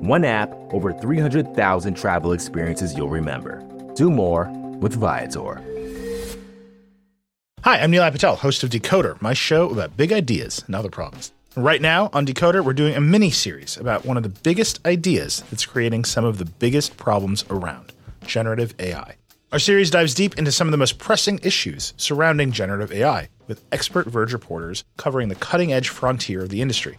One app, over 300,000 travel experiences you'll remember. Do more with Viator. Hi, I'm Nilay Patel, host of Decoder, my show about big ideas and other problems. Right now on Decoder, we're doing a mini series about one of the biggest ideas that's creating some of the biggest problems around generative AI. Our series dives deep into some of the most pressing issues surrounding generative AI, with expert Verge reporters covering the cutting edge frontier of the industry.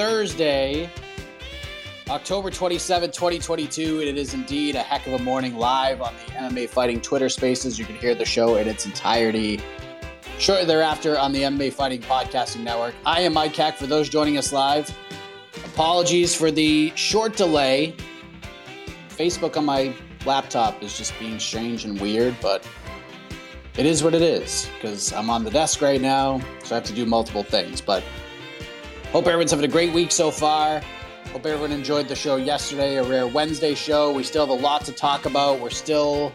Thursday, October 27, 2022. It is indeed a heck of a morning live on the MMA Fighting Twitter Spaces. You can hear the show in its entirety shortly thereafter on the MMA Fighting Podcasting Network. I am Mike Heck for those joining us live. Apologies for the short delay. Facebook on my laptop is just being strange and weird, but it is what it is because I'm on the desk right now, so I have to do multiple things. But Hope everyone's having a great week so far. Hope everyone enjoyed the show yesterday, a rare Wednesday show. We still have a lot to talk about. We're still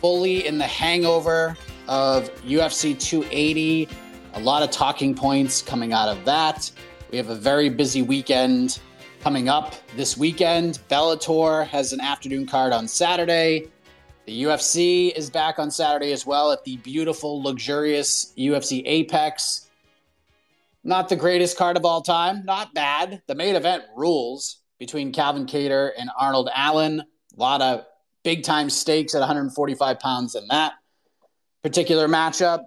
fully in the hangover of UFC 280. A lot of talking points coming out of that. We have a very busy weekend coming up this weekend. Bellator has an afternoon card on Saturday. The UFC is back on Saturday as well at the beautiful, luxurious UFC Apex. Not the greatest card of all time. Not bad. The main event rules between Calvin Kattar and Arnold Allen. A lot of big time stakes at 145 pounds in that particular matchup.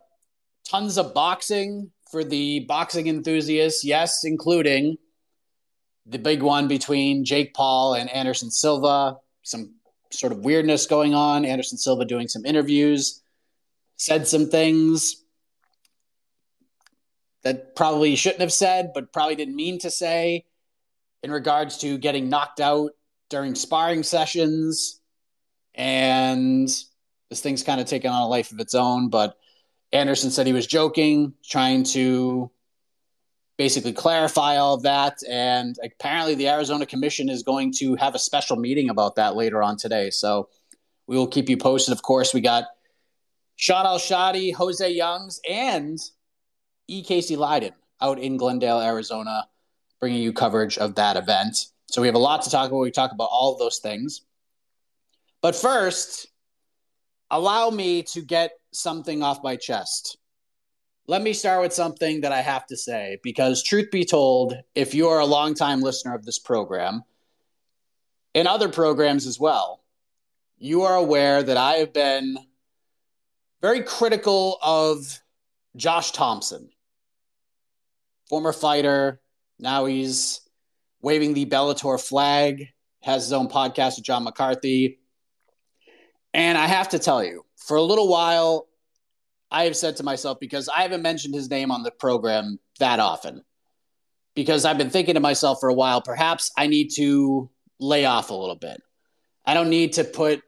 Tons of boxing for the boxing enthusiasts, yes, including the big one between Jake Paul and Anderson Silva. Some sort of weirdness going on. Anderson Silva doing some interviews, said some things that probably shouldn't have said, but probably didn't mean to say in regards to getting knocked out during sparring sessions. And this thing's kind of taken on a life of its own. But Anderson said he was joking, trying to basically clarify all of that. And apparently, the Arizona Commission is going to have a special meeting about that later on today. So we will keep you posted. Of course, we got Shaun Al-Shatti, Jose Youngs, and E. Casey Leydon out in Glendale, Arizona, bringing you coverage of that event. So we have a lot to talk about. We talk about all those things. But first, allow me to get something off my chest. Let me start with something that I have to say because, truth be told, if you are a longtime listener of this program and other programs as well, you are aware that I have been very critical of Josh Thompson former fighter. Now he's waving the Bellator flag, has his own podcast with John McCarthy. And I have to tell you, for a little while, I have said to myself, because I haven't mentioned his name on the program that often, because I've been thinking to myself for a while, perhaps I need to lay off a little bit. I don't need to put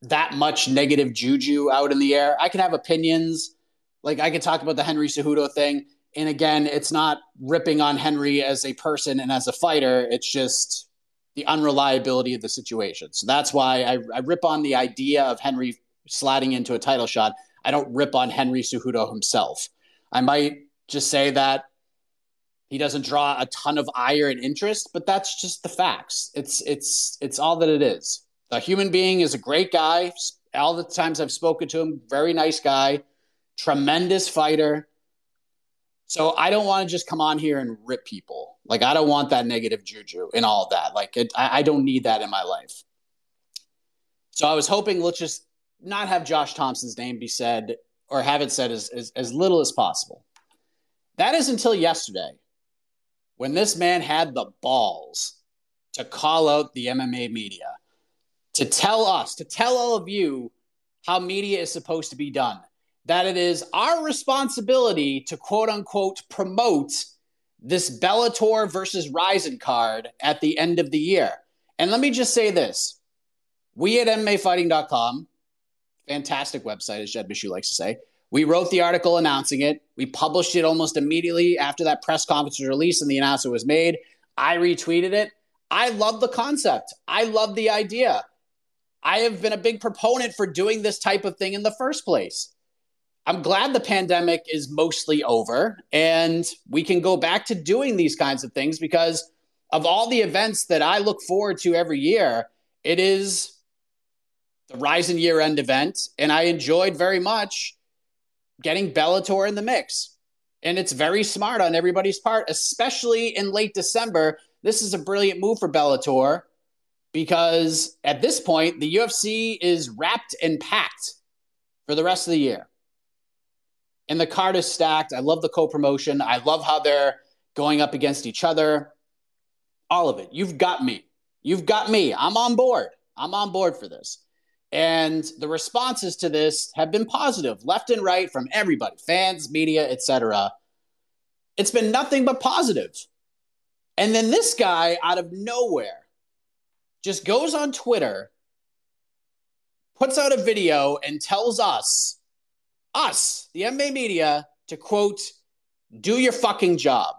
that much negative juju out in the air. I can have opinions. Like I can talk about the Henry Cejudo thing. And again, it's not ripping on Henry as a person and as a fighter. It's just the unreliability of the situation. So that's why I, I rip on the idea of Henry sliding into a title shot. I don't rip on Henry Cejudo himself. I might just say that He doesn't draw a ton of ire and interest, but that's just the facts. It's it's it's all that it is. A human being is a great guy. All the times I've spoken to him, very nice guy, tremendous fighter. So I don't want to just come on here and rip people. Like I don't want that negative juju and all that. Like it, I, I don't need that in my life. So I was hoping let's just not have Josh Thompson's name be said or have it said as, as, as little as possible. That is until yesterday when this man had the balls to call out the MMA media, to tell us, to tell all of you how media is supposed to be done, that it is our responsibility to quote unquote promote this Bellator versus Rizin card at the end of the year. And let me just say this we at MMAfighting.com, fantastic website, as Jed Meshew likes to say, we wrote the article announcing it. We published it almost immediately after that press conference was released and the announcement was made. I retweeted it. I love the concept. I love the idea. I have been a big proponent for doing this type of thing in the first place. I'm glad the pandemic is mostly over and we can go back to doing these kinds of things because of all the events that I look forward to every year, it is the Rizin year end event. And I enjoyed very much getting Bellator in the mix. And it's very smart on everybody's part, especially in late December. This is a brilliant move for Bellator because at this point, the UFC is wrapped and packed for the rest of the year. And the card is stacked. I love the co promotion. I love how they're going up against each other. All of it. You've got me. You've got me. I'm on board. I'm on board for this. And the responses to this have been positive, left and right from everybody, fans, media, etc. It's been nothing but positive. And then this guy out of nowhere just goes on Twitter, puts out a video and tells us, us, the MMA media, to quote, do your fucking job.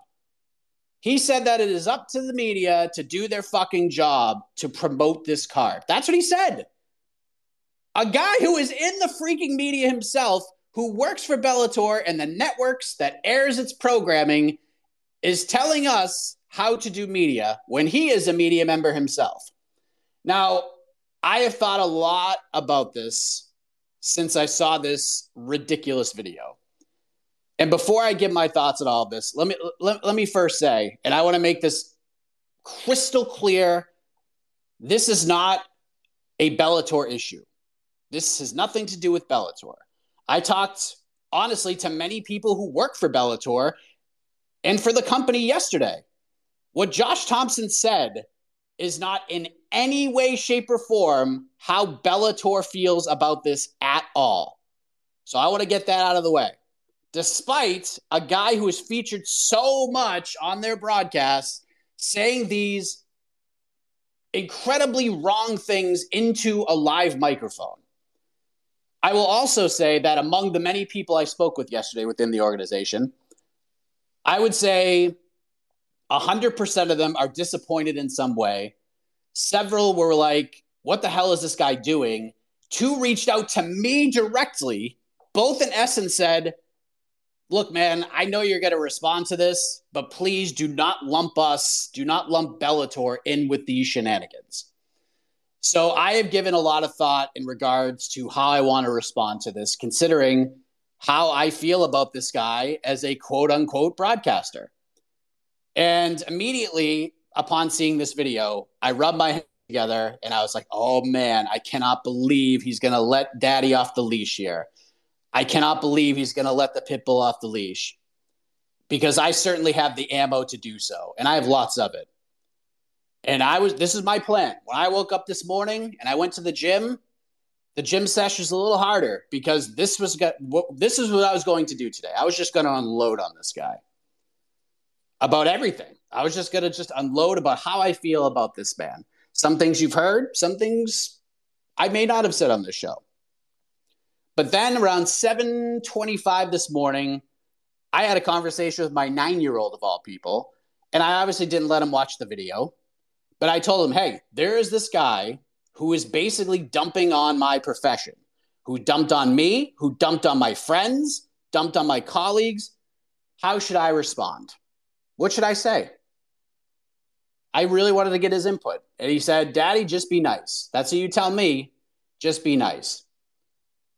He said that it is up to the media to do their fucking job to promote this card. That's what he said a guy who is in the freaking media himself, who works for Bellator and the networks that airs its programming, is telling us how to do media when he is a media member himself. Now, I have thought a lot about this since I saw this ridiculous video. And before I give my thoughts on all this, let me let, let me first say, and I want to make this crystal clear, this is not a Bellator issue. This has nothing to do with Bellator. I talked honestly to many people who work for Bellator and for the company yesterday. What Josh Thompson said is not in any way, shape, or form how Bellator feels about this at all. So I want to get that out of the way. Despite a guy who is featured so much on their broadcasts saying these incredibly wrong things into a live microphone. I will also say that among the many people I spoke with yesterday within the organization, I would say 100% of them are disappointed in some way. Several were like, What the hell is this guy doing? Two reached out to me directly, both in essence said, Look, man, I know you're going to respond to this, but please do not lump us, do not lump Bellator in with these shenanigans. So I have given a lot of thought in regards to how I want to respond to this, considering how I feel about this guy as a quote unquote broadcaster. And immediately upon seeing this video, I rubbed my together and I was like, oh man, I cannot believe he's going to let daddy off the leash here. I cannot believe he's going to let the pit bull off the leash because I certainly have the ammo to do so, and I have lots of it. And I was, this is my plan. When I woke up this morning and I went to the gym, the gym session is a little harder because this was got, this is what I was going to do today. I was just going to unload on this guy about everything. I was just going to just unload about how I feel about this man. Some things you've heard, some things I may not have said on this show. But then around 7:25 this morning, I had a conversation with my 9-year-old of all people, and I obviously didn't let him watch the video. But I told him, hey, there is this guy who is basically dumping on my profession, who dumped on me, who dumped on my friends, dumped on my colleagues. How should I respond? What should I say? I really wanted to get his input. And he said, Daddy, just be nice. That's what you tell me. Just be nice.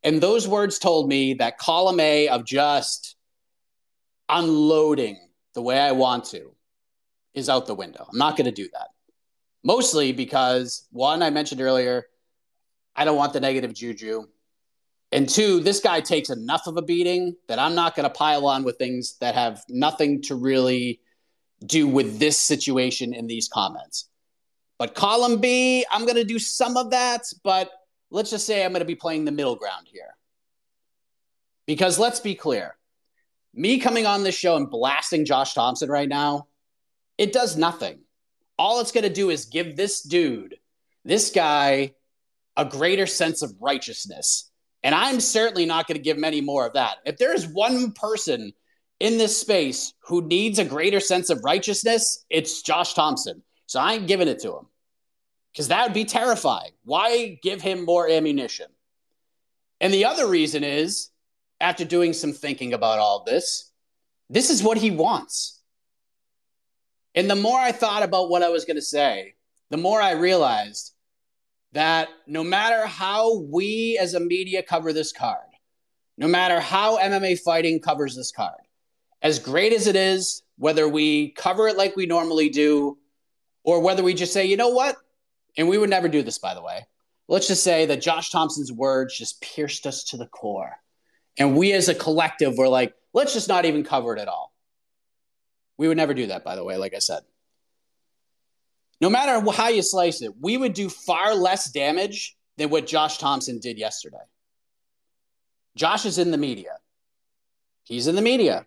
And those words told me that column A of just unloading the way I want to is out the window. I'm not going to do that. Mostly because, one, I mentioned earlier, I don't want the negative juju. And two, this guy takes enough of a beating that I'm not going to pile on with things that have nothing to really do with this situation in these comments. But column B, I'm going to do some of that, but let's just say I'm going to be playing the middle ground here. Because let's be clear me coming on this show and blasting Josh Thompson right now, it does nothing. All it's going to do is give this dude, this guy, a greater sense of righteousness. And I'm certainly not going to give him any more of that. If there's one person in this space who needs a greater sense of righteousness, it's Josh Thompson. So I ain't giving it to him because that would be terrifying. Why give him more ammunition? And the other reason is, after doing some thinking about all this, this is what he wants. And the more I thought about what I was going to say, the more I realized that no matter how we as a media cover this card, no matter how MMA fighting covers this card, as great as it is, whether we cover it like we normally do, or whether we just say, you know what? And we would never do this, by the way. Let's just say that Josh Thompson's words just pierced us to the core. And we as a collective were like, let's just not even cover it at all. We would never do that, by the way, like I said. No matter how you slice it, we would do far less damage than what Josh Thompson did yesterday. Josh is in the media. He's in the media.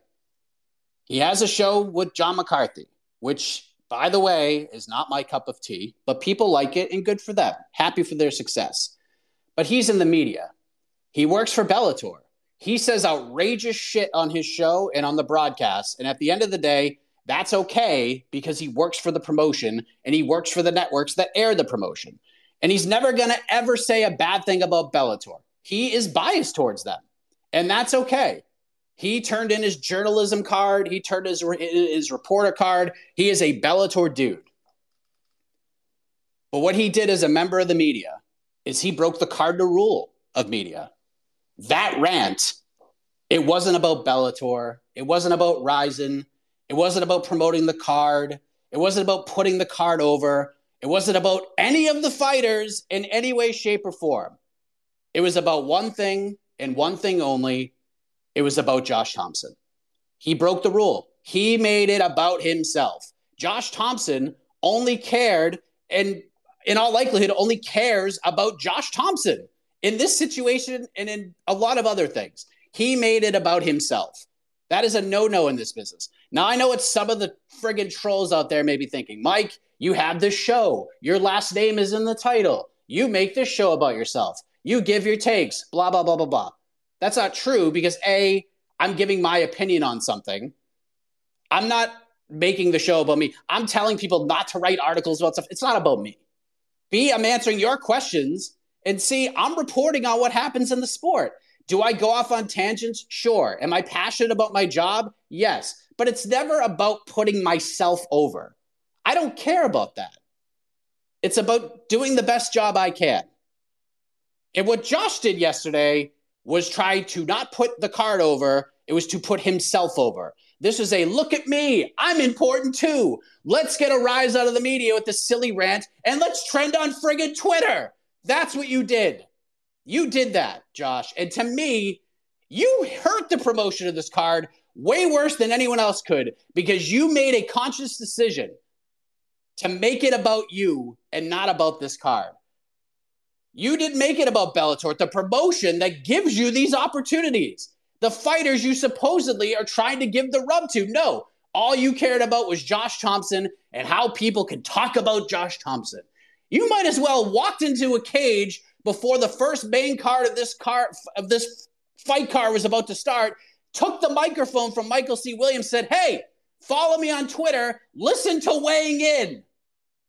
He has a show with John McCarthy, which, by the way, is not my cup of tea, but people like it and good for them. Happy for their success. But he's in the media. He works for Bellator. He says outrageous shit on his show and on the broadcast. And at the end of the day, that's okay because he works for the promotion and he works for the networks that air the promotion. And he's never going to ever say a bad thing about Bellator. He is biased towards them. And that's okay. He turned in his journalism card. He turned his his reporter card. He is a Bellator dude. But what he did as a member of the media is he broke the cardinal rule of media. That rant, it wasn't about Bellator. It wasn't about Rizin. It wasn't about promoting the card. It wasn't about putting the card over. It wasn't about any of the fighters in any way, shape, or form. It was about one thing and one thing only it was about Josh Thompson. He broke the rule. He made it about himself. Josh Thompson only cared, and in all likelihood, only cares about Josh Thompson in this situation and in a lot of other things. He made it about himself. That is a no no in this business. Now, I know what some of the friggin' trolls out there may be thinking. Mike, you have this show. Your last name is in the title. You make this show about yourself. You give your takes, blah, blah, blah, blah, blah. That's not true because A, I'm giving my opinion on something. I'm not making the show about me. I'm telling people not to write articles about stuff. It's not about me. B, I'm answering your questions. And C, I'm reporting on what happens in the sport. Do I go off on tangents? Sure. Am I passionate about my job? Yes. But it's never about putting myself over. I don't care about that. It's about doing the best job I can. And what Josh did yesterday was try to not put the card over, it was to put himself over. This is a look at me, I'm important too. Let's get a rise out of the media with this silly rant and let's trend on friggin' Twitter. That's what you did. You did that, Josh. And to me, you hurt the promotion of this card way worse than anyone else could because you made a conscious decision to make it about you and not about this card. You didn't make it about Bellator, the promotion that gives you these opportunities. The fighters you supposedly are trying to give the rub to. No, all you cared about was Josh Thompson and how people can talk about Josh Thompson. You might as well walked into a cage before the first main card of this car of this fight card was about to start, took the microphone from Michael C. Williams, said, Hey, follow me on Twitter, listen to weighing in.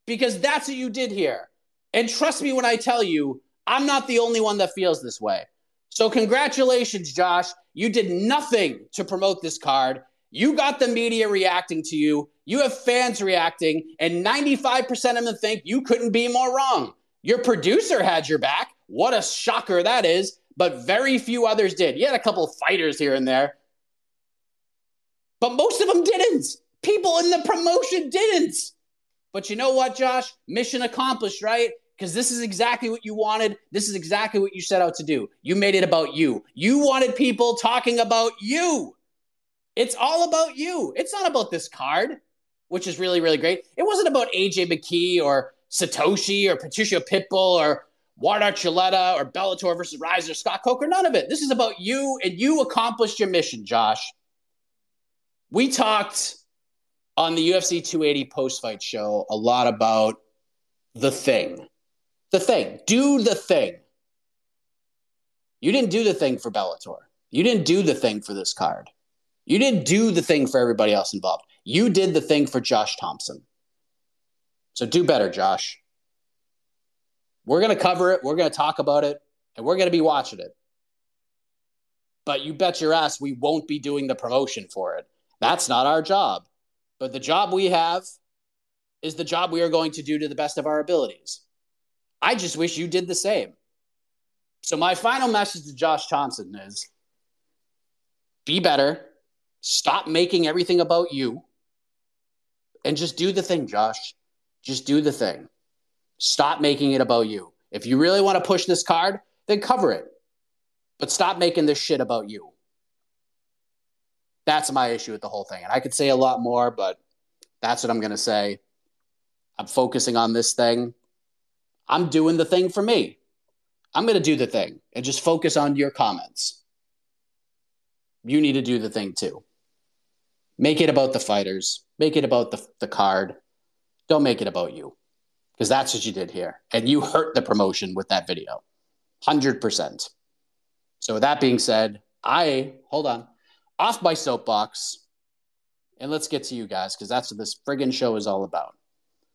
Because that's what you did here. And trust me when I tell you, I'm not the only one that feels this way. So, congratulations, Josh. You did nothing to promote this card. You got the media reacting to you. You have fans reacting, and 95% of them think you couldn't be more wrong. Your producer had your back. What a shocker that is. But very few others did. You had a couple fighters here and there, but most of them didn't. People in the promotion didn't. But you know what, Josh? Mission accomplished, right? Because this is exactly what you wanted. This is exactly what you set out to do. You made it about you. You wanted people talking about you. It's all about you. It's not about this card, which is really, really great. It wasn't about AJ McKee or Satoshi or Patricio Pitbull or Ward Archuleta or Bellator versus Rise or Scott Coker. None of it. This is about you, and you accomplished your mission, Josh. We talked on the UFC 280 post fight show a lot about the thing. The thing. Do the thing. You didn't do the thing for Bellator. You didn't do the thing for this card. You didn't do the thing for everybody else involved. You did the thing for Josh Thompson. So do better, Josh. We're going to cover it. We're going to talk about it, and we're going to be watching it. But you bet your ass we won't be doing the promotion for it. That's not our job. But the job we have is the job we are going to do to the best of our abilities. I just wish you did the same. So, my final message to Josh Thompson is be better, stop making everything about you, and just do the thing, Josh. Just do the thing. Stop making it about you. If you really want to push this card, then cover it. But stop making this shit about you. That's my issue with the whole thing. And I could say a lot more, but that's what I'm going to say. I'm focusing on this thing. I'm doing the thing for me. I'm going to do the thing and just focus on your comments. You need to do the thing too. Make it about the fighters, make it about the, the card. Don't make it about you because that's what you did here. And you hurt the promotion with that video 100%. So, with that being said, I hold on off my soapbox and let's get to you guys because that's what this friggin' show is all about.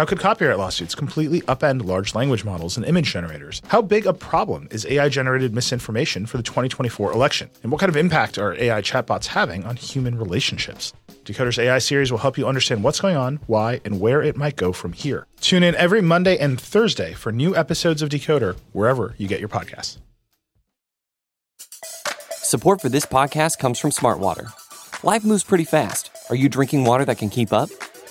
How could copyright lawsuits completely upend large language models and image generators? How big a problem is AI generated misinformation for the 2024 election? And what kind of impact are AI chatbots having on human relationships? Decoder's AI series will help you understand what's going on, why, and where it might go from here. Tune in every Monday and Thursday for new episodes of Decoder wherever you get your podcasts. Support for this podcast comes from Smartwater. Life moves pretty fast. Are you drinking water that can keep up?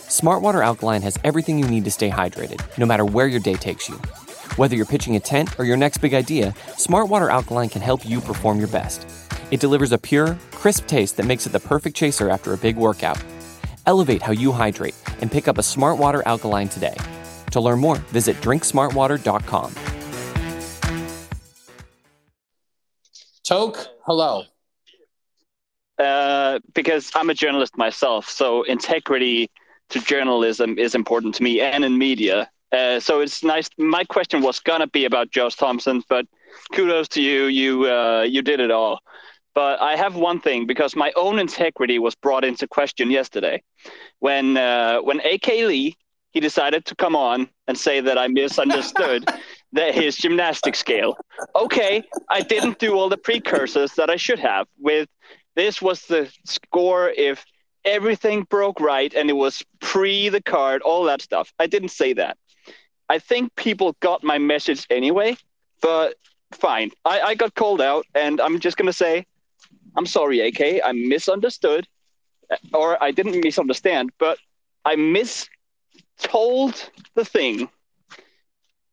Smartwater Alkaline has everything you need to stay hydrated, no matter where your day takes you. Whether you're pitching a tent or your next big idea, Smartwater Alkaline can help you perform your best. It delivers a pure, crisp taste that makes it the perfect chaser after a big workout. Elevate how you hydrate and pick up a Smartwater Alkaline today. To learn more, visit drinksmartwater.com. Toke, hello. Uh, because I'm a journalist myself, so integrity to journalism is important to me and in media. Uh, so it's nice. My question was gonna be about Josh Thompson, but kudos to you. You uh, you did it all. But I have one thing because my own integrity was brought into question yesterday when uh, when AK Lee he decided to come on and say that I misunderstood that his gymnastic scale. Okay, I didn't do all the precursors that I should have. With this was the score if everything broke right and it was pre the card, all that stuff. I didn't say that. I think people got my message anyway, but fine. I, I got called out and I'm just going to say, I'm sorry, AK. I misunderstood, or I didn't misunderstand, but I mistold the thing.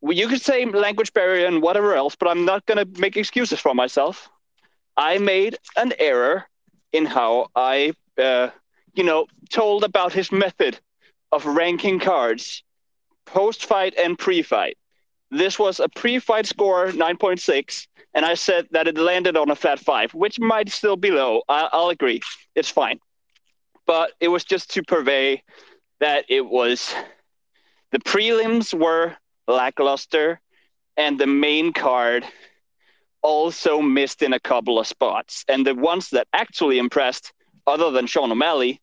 Well, you could say language barrier and whatever else, but I'm not going to make excuses for myself. I made an error in how I uh, you know, told about his method of ranking cards post fight and pre fight. This was a pre fight score 9.6, and I said that it landed on a flat five, which might still be low. I- will agree. It's fine. But it was just to purvey that it was the prelims were lackluster and the main card also missed in a couple of spots. And the ones that actually impressed, other than Sean O'Malley,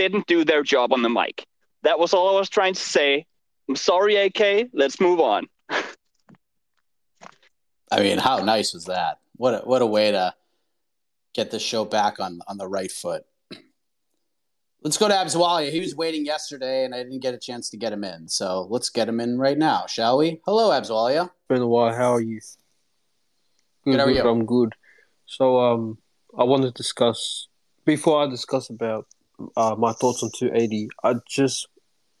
didn't do their job on the mic. That was all I was trying to say. I'm sorry, AK. Let's move on. I mean, how nice was that? What a, what a way to get the show back on on the right foot. Let's go to Abswalia. He was waiting yesterday, and I didn't get a chance to get him in. So let's get him in right now, shall we? Hello, Abswalia. Been a while. How are you? Good, how are you? I'm good. So, um, I want to discuss before I discuss about uh, my thoughts on 280. I just,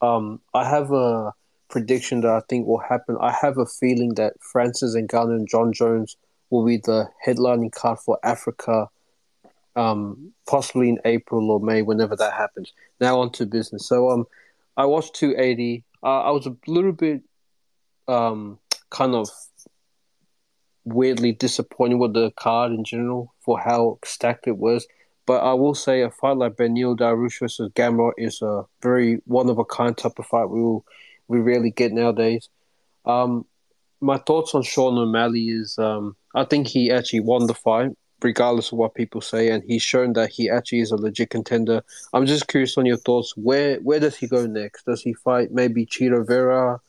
um, I have a prediction that I think will happen. I have a feeling that Francis and Ngannou and Jon Jones will be the headlining card for Africa, um, possibly in April or May, whenever that happens. Now on to business. So um, I watched 280. Uh, I was a little bit um, kind of weirdly disappointed with the card in general for how stacked it was. But I will say a fight like Beneil Dariush versus Gamrot is a very one of a kind type of fight we will we rarely get nowadays. Um, my thoughts on Sean O'Malley is um, I think he actually won the fight, regardless of what people say, and he's shown that he actually is a legit contender. I'm just curious on your thoughts. Where where does he go next? Does he fight maybe Chito Vera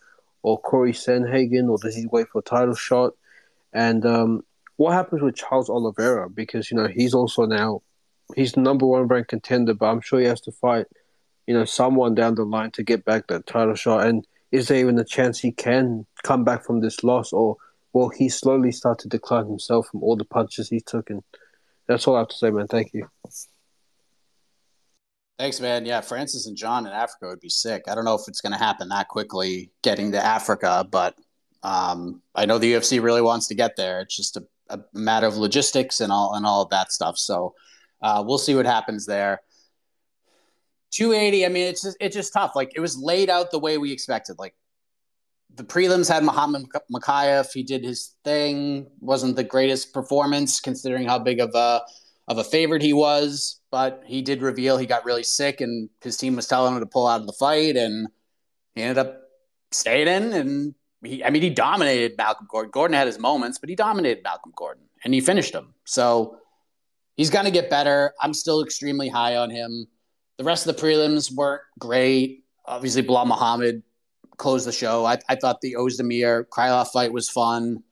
or Corey Sandhagen, or does he wait for a title shot? And um, what happens with Charles Oliveira? Because you know he's also now he's the number one ranked contender, but I'm sure he has to fight you know someone down the line to get back that title shot. And is there even a chance he can come back from this loss, or will he slowly start to decline himself from all the punches he took? And that's all I have to say, man. Thank you. Thanks, man. Yeah, Francis and Jon in Africa would be sick. I don't know if it's going to happen that quickly getting to Africa, but um, I know the UFC really wants to get there. It's just a, a matter of logistics and all and all of that stuff. So uh, we'll see what happens there. 280. I mean, it's just it's just tough. Like it was laid out the way we expected. Like the prelims had Muhammad Mokaev. He did his thing. wasn't the greatest performance considering how big of a of a favorite he was, but he did reveal he got really sick and his team was telling him to pull out of the fight, and he ended up staying in. And he, I mean, he dominated Malcolm Gordon. Gordon had his moments, but he dominated Malcolm Gordon and he finished him. So he's going to get better. I'm still extremely high on him. The rest of the prelims weren't great. Obviously, Belal Muhammad closed the show. I, I thought the Ozdemir Krylov fight was fun.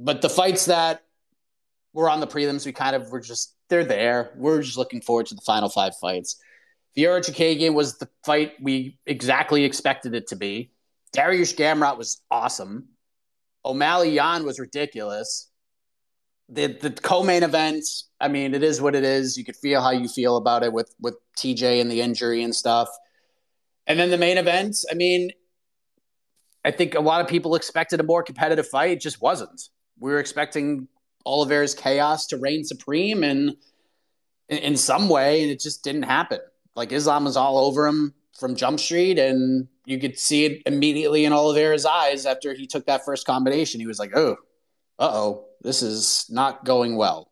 But the fights that were on the prelims, we kind of were just, they're there. We're just looking forward to the final five fights. Vieira Chookagian was the fight we exactly expected it to be. Dariush Gamrot was awesome. O'Malley Yan was ridiculous the the co-main event. I mean, it is what it is. You could feel how you feel about it with with TJ and the injury and stuff. And then the main event. I mean, I think a lot of people expected a more competitive fight. It just wasn't. We were expecting Oliveira's chaos to reign supreme, and in, in some way, and it just didn't happen. Like Islam was all over him from Jump Street, and you could see it immediately in Oliveira's eyes after he took that first combination. He was like, "Oh, uh oh, this is not going well.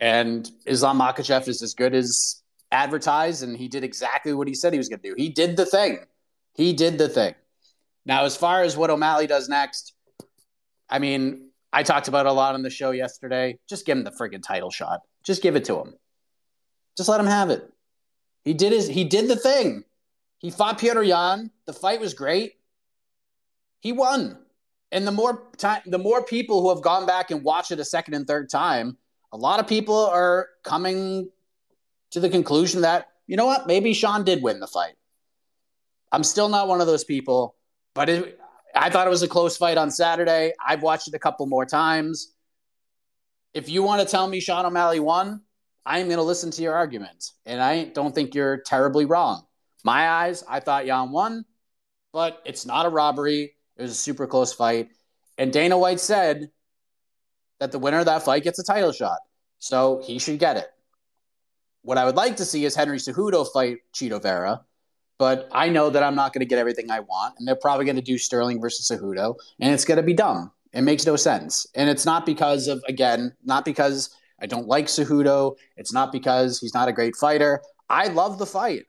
And Islam Makhachev is as good as advertised, and he did exactly what he said he was going to do. He did the thing. He did the thing. Now, as far as what O'Malley does next, I mean, I talked about a lot on the show yesterday. Just give him the friggin' title shot. Just give it to him. Just let him have it. He did his. He did the thing. He fought Petr Yan. The fight was great. He won. And the more time, the more people who have gone back and watched it a second and third time, a lot of people are coming to the conclusion that you know what, maybe Sean did win the fight. I'm still not one of those people, but it, I thought it was a close fight on Saturday. I've watched it a couple more times. If you want to tell me Sean O'Malley won, I am going to listen to your argument, and I don't think you're terribly wrong. My eyes, I thought Yan won, but it's not a robbery. It was a super close fight. And Dana White said that the winner of that fight gets a title shot. So he should get it. What I would like to see is Henry Cejudo fight Chito Vera, but I know that I'm not going to get everything I want, and they're probably going to do Sterling versus Cejudo, and it's going to be dumb. It makes no sense, and it's not because of again, not because I don't like Cejudo. It's not because he's not a great fighter. I love the fight.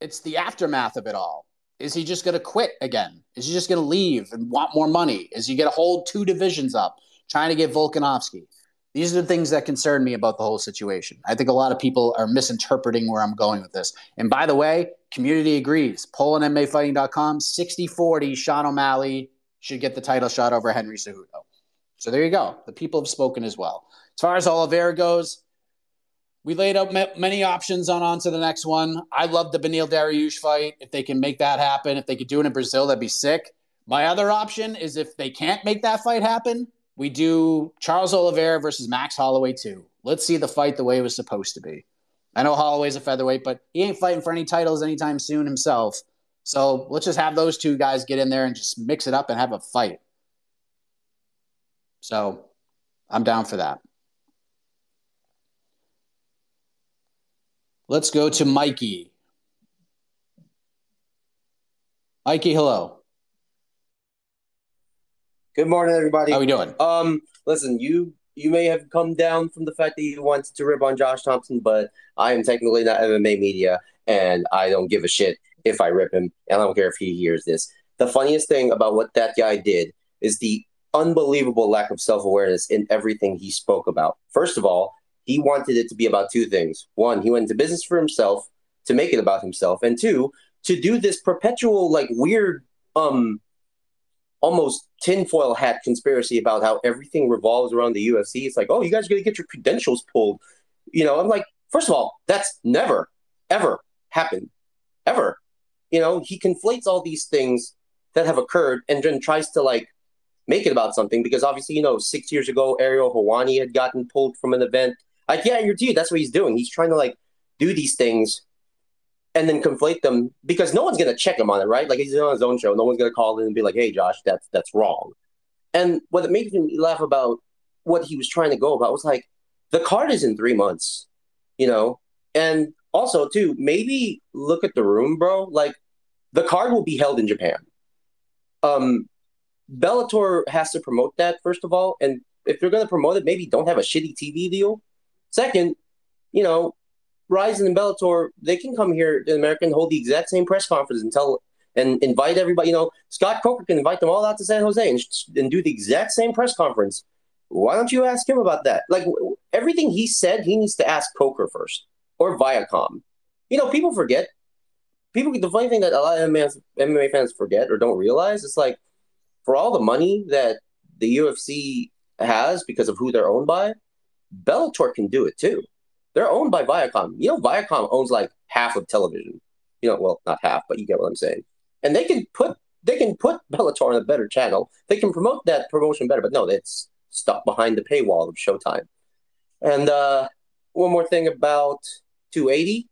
It's the aftermath of it all. Is he just going to quit again? Is he just going to leave and want more money? Is he going to hold two divisions up? trying to get Volkanovski. These are the things that concern me about the whole situation. I think a lot of people are misinterpreting where I'm going with this. And by the way, community agrees. Poll on MMAfighting.com, 60 40, Sean O'Malley should get the title shot over Henry Cejudo. So there you go. The people have spoken as well. As far as Oliveira goes, we laid out many options on on to the next one. I love the Beneil Dariush fight. If they can make that happen, if they could do it in Brazil, that'd be sick. My other option is if they can't make that fight happen, we do Charles Oliveira versus Max Holloway too. Let's see the fight the way it was supposed to be. I know Holloway's a featherweight, but he ain't fighting for any titles anytime soon himself. So let's just have those two guys get in there and just mix it up and have a fight. So I'm down for that. Let's go to Mikey. Mikey, hello. Good morning, everybody. How are we doing? Um, listen, you you may have come down from the fact that you wanted to rip on Josh Thompson, but I am technically not MMA media, and I don't give a shit if I rip him, and I don't care if he hears this. The funniest thing about what that guy did is the unbelievable lack of self awareness in everything he spoke about. First of all, he wanted it to be about two things. One, he went into business for himself to make it about himself, and two, to do this perpetual like weird um almost tinfoil hat conspiracy about how everything revolves around the UFC. It's like, oh, you guys are to get your credentials pulled. You know, I'm like, first of all, that's never, ever happened. Ever. You know, he conflates all these things that have occurred and then tries to like make it about something because obviously, you know, six years ago, Ariel Helwani had gotten pulled from an event. Like, yeah, you're dude, that's what he's doing. He's trying to like do these things and then conflate them because no one's to check him on it, right? Like he's on his own show. No one's to call in and be like, "Hey, Josh, that's that's wrong." And what it made me laugh about what he was trying to go about was like, the card is in three months, you know, and also too maybe look at the room, bro. Like the card will be held in Japan. Um, Bellator has to promote that first of all, and if they're going to promote it, maybe don't have a shitty TV deal. Second, you know, Rizin and Bellator, they can come here in America and hold the exact same press conference and tell and invite everybody. You know, Scott Coker can invite them all out to San Jose and, and do the exact same press conference. Why don't you ask him about that? Like everything he said, he needs to ask Coker first or Viacom. You know, people forget. People, the funny thing that a lot of MMA fans forget or don't realize is like for all the money that the UFC has because of who they're owned by, Bellator can do it too. They're owned by Viacom. You know, Viacom owns like half of television. You know, well, not half, but you get what I'm saying. And they can put they can put Bellator on a better channel. They can promote that promotion better. But no, it's stuck behind the paywall of Showtime. And uh, one more thing about 280.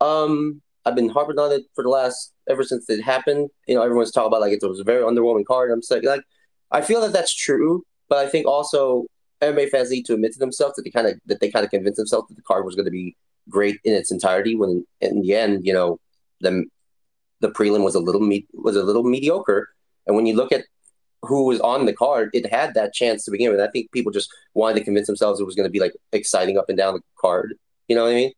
Um, I've been harping on it for the last ever since it happened. You know, everyone's talking about like it was a very underwhelming card. I'm saying like I feel that that's true, but I think also MMA fans need to admit to themselves that they kind of that they kind of convinced themselves that the card was going to be great in its entirety. When in the end, you know, the the prelim was a little me- was a little mediocre. And when you look at who was on the card, it had that chance to begin with. I think people just wanted to convince themselves it was going to be like exciting up and down the card. You know what I mean?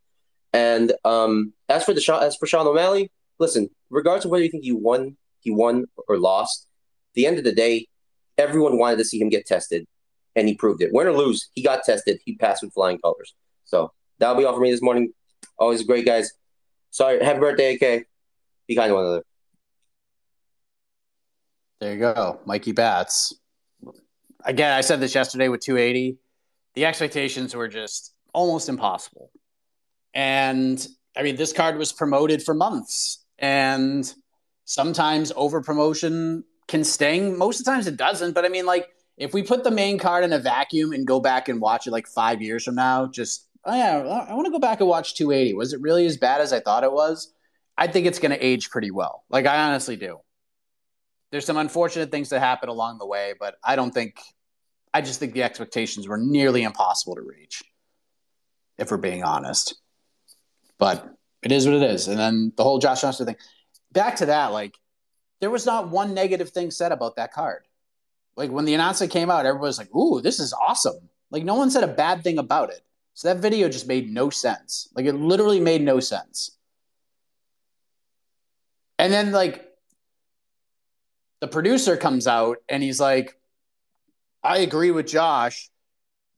And um, as for the shot as for Sean O'Malley, listen, regardless of whether you think he won, he won or lost, the end of the day, everyone wanted to see him get tested and he proved it. Win or lose, he got tested. He passed with flying colors. So that'll be all for me this morning. Always great, guys. Sorry, happy birthday, AK. Be kind to one another. There you go, Mikey Bats. Again, I said this yesterday with 280. The expectations were just almost impossible. And I mean, this card was promoted for months, and sometimes over promotion can sting. Most of the times it doesn't. But I mean, like, if we put the main card in a vacuum and go back and watch it like five years from now, just oh yeah, I want to go back and watch 280. Was it really as bad as I thought it was? I think it's going to age pretty well. Like I honestly do. There's some unfortunate things that happen along the way, but I don't think. I just think the expectations were nearly impossible to reach, if we're being honest. But it is what it is. And then the whole Josh Johnson thing. Back to that, like there was not one negative thing said about that card. Like when the announcement came out, everybody was like, "Ooh, this is awesome!" Like no one said a bad thing about it. So that video just made no sense. Like it literally made no sense. And then like the producer comes out and he's like, I agree with Josh.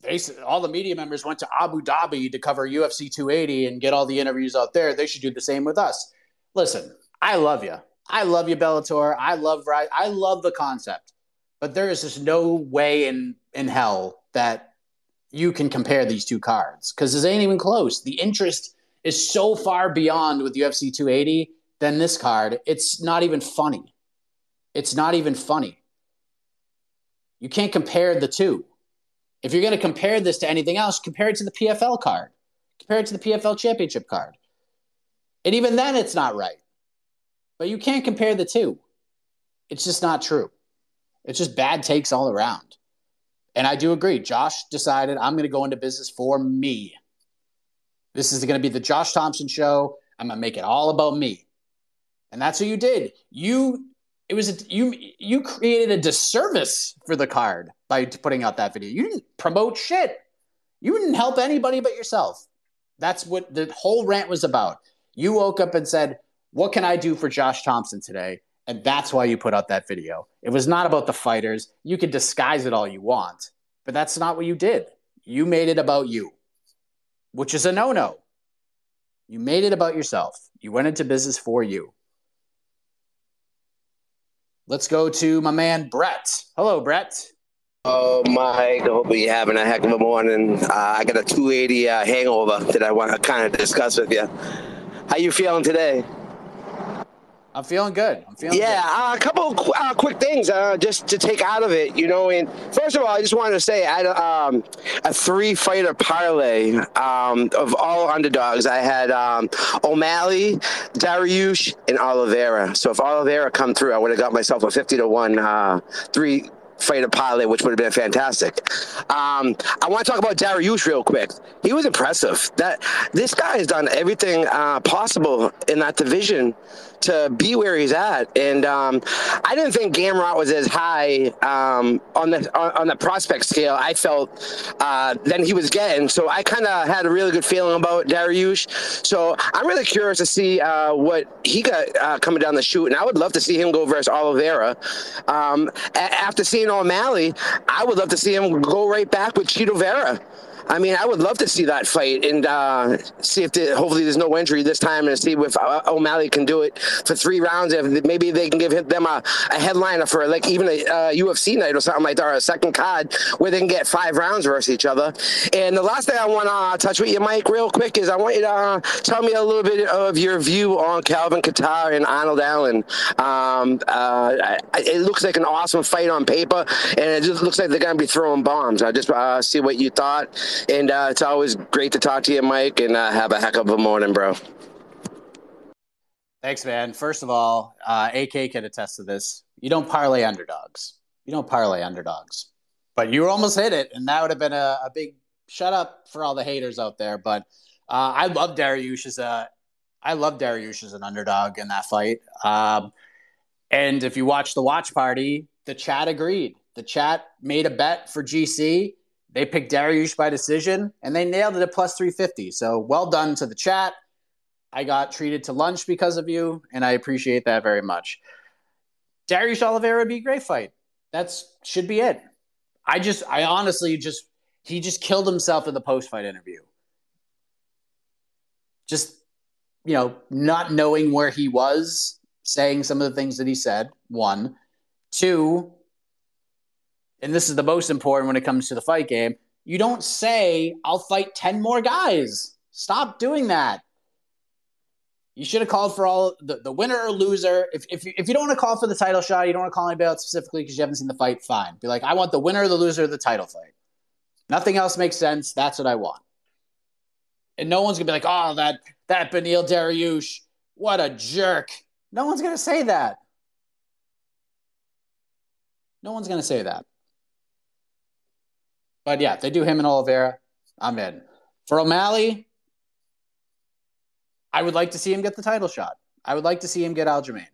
They all the media members went to Abu Dhabi to cover UFC 280 and get all the interviews out there. They should do the same with us. Listen, I love you. I love you, Bellator. I love I love the concept, but there is just no way in in hell that you can compare these two cards because this ain't even close. The interest is so far beyond with UFC 280 than this card. It's not even funny. It's not even funny. You can't compare the two. If you're going to compare this to anything else, compare it to the PFL card. Compare it to the PFL championship card. And even then, it's not right. But you can't compare the two. It's just not true. It's just bad takes all around. And I do agree. Josh decided I'm going to go into business for me. This is going to be the Josh Thompson show. I'm going to make it all about me. And that's what you did. You it was a, you you created a disservice for the card by putting out that video. You didn't promote shit. You didn't help anybody but yourself. That's what the whole rant was about. You woke up and said, "What can I do for Josh Thompson today?" And that's why you put out that video. It was not about the fighters. You can disguise it all you want, but that's not what you did. You made it about you, which is a no-no. You made it about yourself. You went into business for you. Let's go to my man Brett. Hello, Brett. Oh, Mike, I hope you're having a heck of a morning. Uh, I got a 280 uh, hangover that I want to kind of discuss with you. How you feeling today? I'm feeling good. I'm feeling yeah, uh, a couple qu- uh, quick things uh, just to take out of it, you know. And first of all, I just wanted to say I had um, a three fighter parlay um, of all underdogs. I had um, O'Malley, Dariush, and Oliveira. So if Oliveira come through, I would have got myself a 50 to 1 uh, three fighter pilot, which would have been fantastic. Um, I want to talk about Dariush real quick. He was impressive. That this guy has done everything uh, possible in that division to be where he's at. And um, I didn't think Gamrot was as high um, on the on, on, the prospect scale. I felt uh, than he was getting. So I kind of had a really good feeling about Dariush. So I'm really curious to see uh, what he got uh, coming down the chute, and I would love to see him go versus Oliveira. Um, a- after seeing O'Malley, I would love to see him go right back with Chito Vera. I mean, I would love to see that fight and uh, see if the, hopefully there's no injury this time and see if uh, O'Malley can do it for three rounds. If maybe they can give them a, a headliner for like even a uh, UFC night or something like that, or a second card where they can get five rounds versus each other. And the last thing I want to uh, touch with you, Mike, real quick, is I want you to uh, tell me a little bit of your view on Calvin Kattar and Arnold Allen. Um, uh, it looks like an awesome fight on paper, and it just looks like they're going to be throwing bombs. I just see what you thought. And uh, it's always great to talk to you, Mike, and uh, have a heck of a morning, bro. Thanks, man. First of all, uh, AK can attest to this. You don't parlay underdogs. You don't parlay underdogs. But you almost hit it, and that would have been a, a big shut up for all the haters out there. But uh, I love Dariush as a, I love Dariush as an underdog in that fight. Um, and if you watch the watch party, the chat agreed. The chat made a bet for GC they picked Dariush by decision and they nailed it at plus 350. So well done to the chat. I got treated to lunch because of you, and I appreciate that very much. Dariush Oliveira be great fight. That's should be it. I just, I honestly just, he just killed himself in the post fight interview. Just, you know, not knowing where he was, saying some of the things that he said. One, two, and this is the most important when it comes to the fight game, you don't say, I'll fight 10 more guys. Stop doing that. You should have called for all the, the winner or loser. If, if, you, if you don't want to call for the title shot, you don't want to call anybody out specifically because you haven't seen the fight, fine. Be like, I want the winner or the loser of the title fight. Nothing else makes sense. That's what I want. And no one's gonna be like, oh, that that Beneil Dariush, what a jerk. No one's gonna say that. No one's gonna say that. But yeah, they do him and Oliveira. I'm in. For O'Malley, I would like to see him get the title shot. I would like to see him get Aljamain.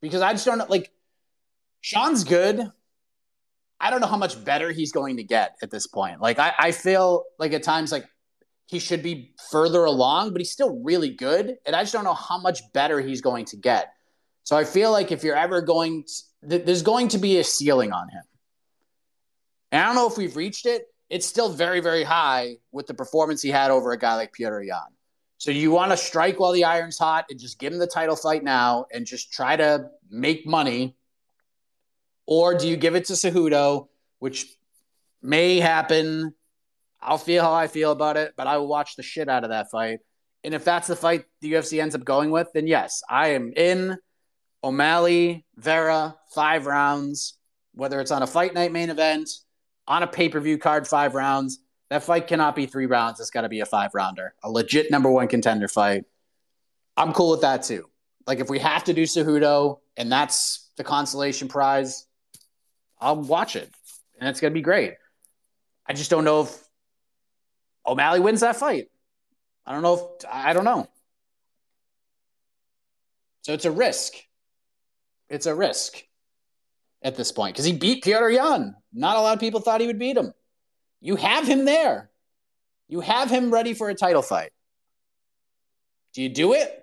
Because I just don't know, like, Sean's good. I don't know how much better he's going to get at this point. Like, I, I feel like at times, like, he should be further along, but he's still really good. And I just don't know how much better he's going to get. So I feel like if you're ever going, to, th- there's going to be a ceiling on him. And I don't know if we've reached it. It's still very, very high with the performance he had over a guy like Petr Yan. So you want to strike while the iron's hot and just give him the title fight now and just try to make money? Or do you give it to Cejudo, which may happen? I'll feel how I feel about it, but I will watch the shit out of that fight. And if that's the fight the UFC ends up going with, then yes, I am in O'Malley, Vera, five rounds, whether it's on a fight night main event, on a pay per view card, five rounds. That fight cannot be three rounds. It's got to be a five rounder, a legit number one contender fight. I'm cool with that too. Like if we have to do Cejudo and that's the consolation prize, I'll watch it and it's going to be great. I just don't know if O'Malley wins that fight. I don't know if I don't know. So it's a risk. It's a risk at this point because he beat Petr Yan. Not a lot of people thought he would beat him. You have him there. You have him ready for a title fight. Do you do it?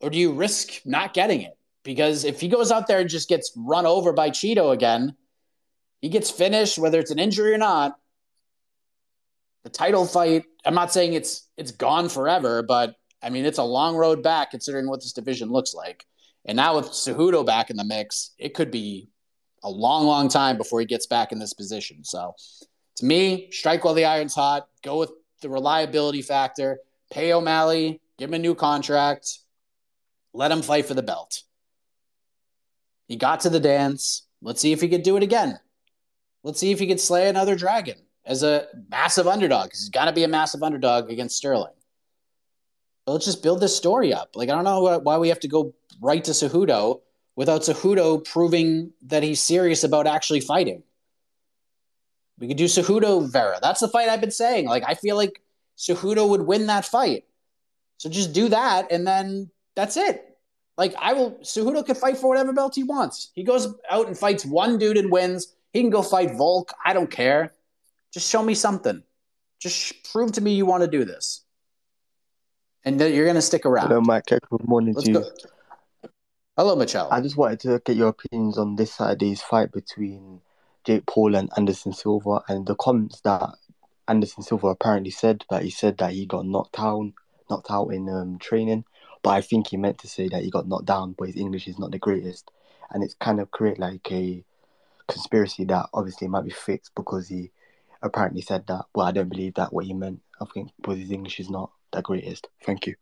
Or do you risk not getting it? Because if he goes out there and just gets run over by Chito again, he gets finished, whether it's an injury or not. The title fight, I'm not saying it's it's gone forever, but I mean it's a long road back considering what this division looks like. And now with Cejudo back in the mix, it could be a long, long time before he gets back in this position. So to me, strike while the iron's hot, go with the reliability factor, pay O'Malley, give him a new contract, let him fight for the belt. He got to the dance. Let's see if he could do it again. Let's see if he could slay another dragon as a massive underdog. He's got to be a massive underdog against Sterling. But let's just build this story up. Like, I don't know why we have to go right to Cejudo without Cejudo proving that he's serious about actually fighting. We could do Cejudo Vera. That's the fight I've been saying. Like I feel like Cejudo would win that fight. So just do that, and then that's it. Like I will, Cejudo can fight for whatever belt he wants. He goes out and fights one dude and wins. He can go fight Volk. I don't care. Just show me something. Just prove to me you want to do this, and that you're going to stick around. Hello, Mike. Good morning Let's to you. go. Hello, Michelle. I just wanted to get your opinions on this Saturday's fight between Jake Paul and Anderson Silva, and the comments that Anderson Silva apparently said that he said that he got knocked down, knocked out in um, training, but I think he meant to say that he got knocked down, but his English is not the greatest, and it's kind of create like a conspiracy that obviously might be fixed because he apparently said that. Well, I don't believe that what he meant. I think because his English is not the greatest. Thank you.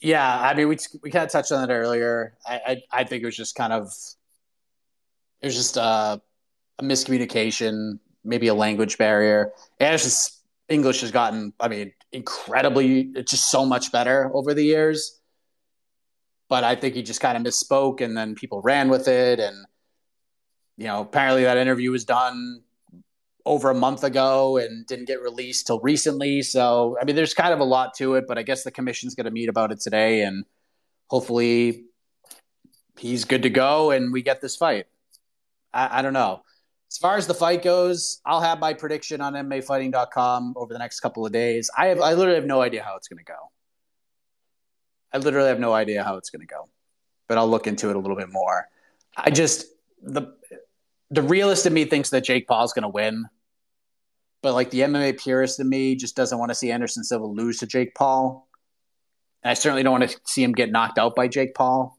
Yeah, I mean, we we kind of touched on that earlier. I, I I think it was just kind of it was just a, a miscommunication, maybe a language barrier. And it's just English has gotten, I mean, incredibly, it's just so much better over the years. But I think he just kind of misspoke, and then people ran with it, and you know, apparently that interview was done over a month ago and didn't get released till recently. So, I mean, there's kind of a lot to it, but I guess the commission's going to meet about it today and hopefully he's good to go and we get this fight. I, I don't know. As far as the fight goes, I'll have my prediction on MMAfighting.com over the next couple of days. I have, I literally have no idea how it's going to go. I literally have no idea how it's going to go, but I'll look into it a little bit more. I just, the, the realist in me thinks that Jake Paul's going to win, but like the MMA purist in me just doesn't want to see Anderson Silva lose to Jake Paul. And I certainly don't want to see him get knocked out by Jake Paul.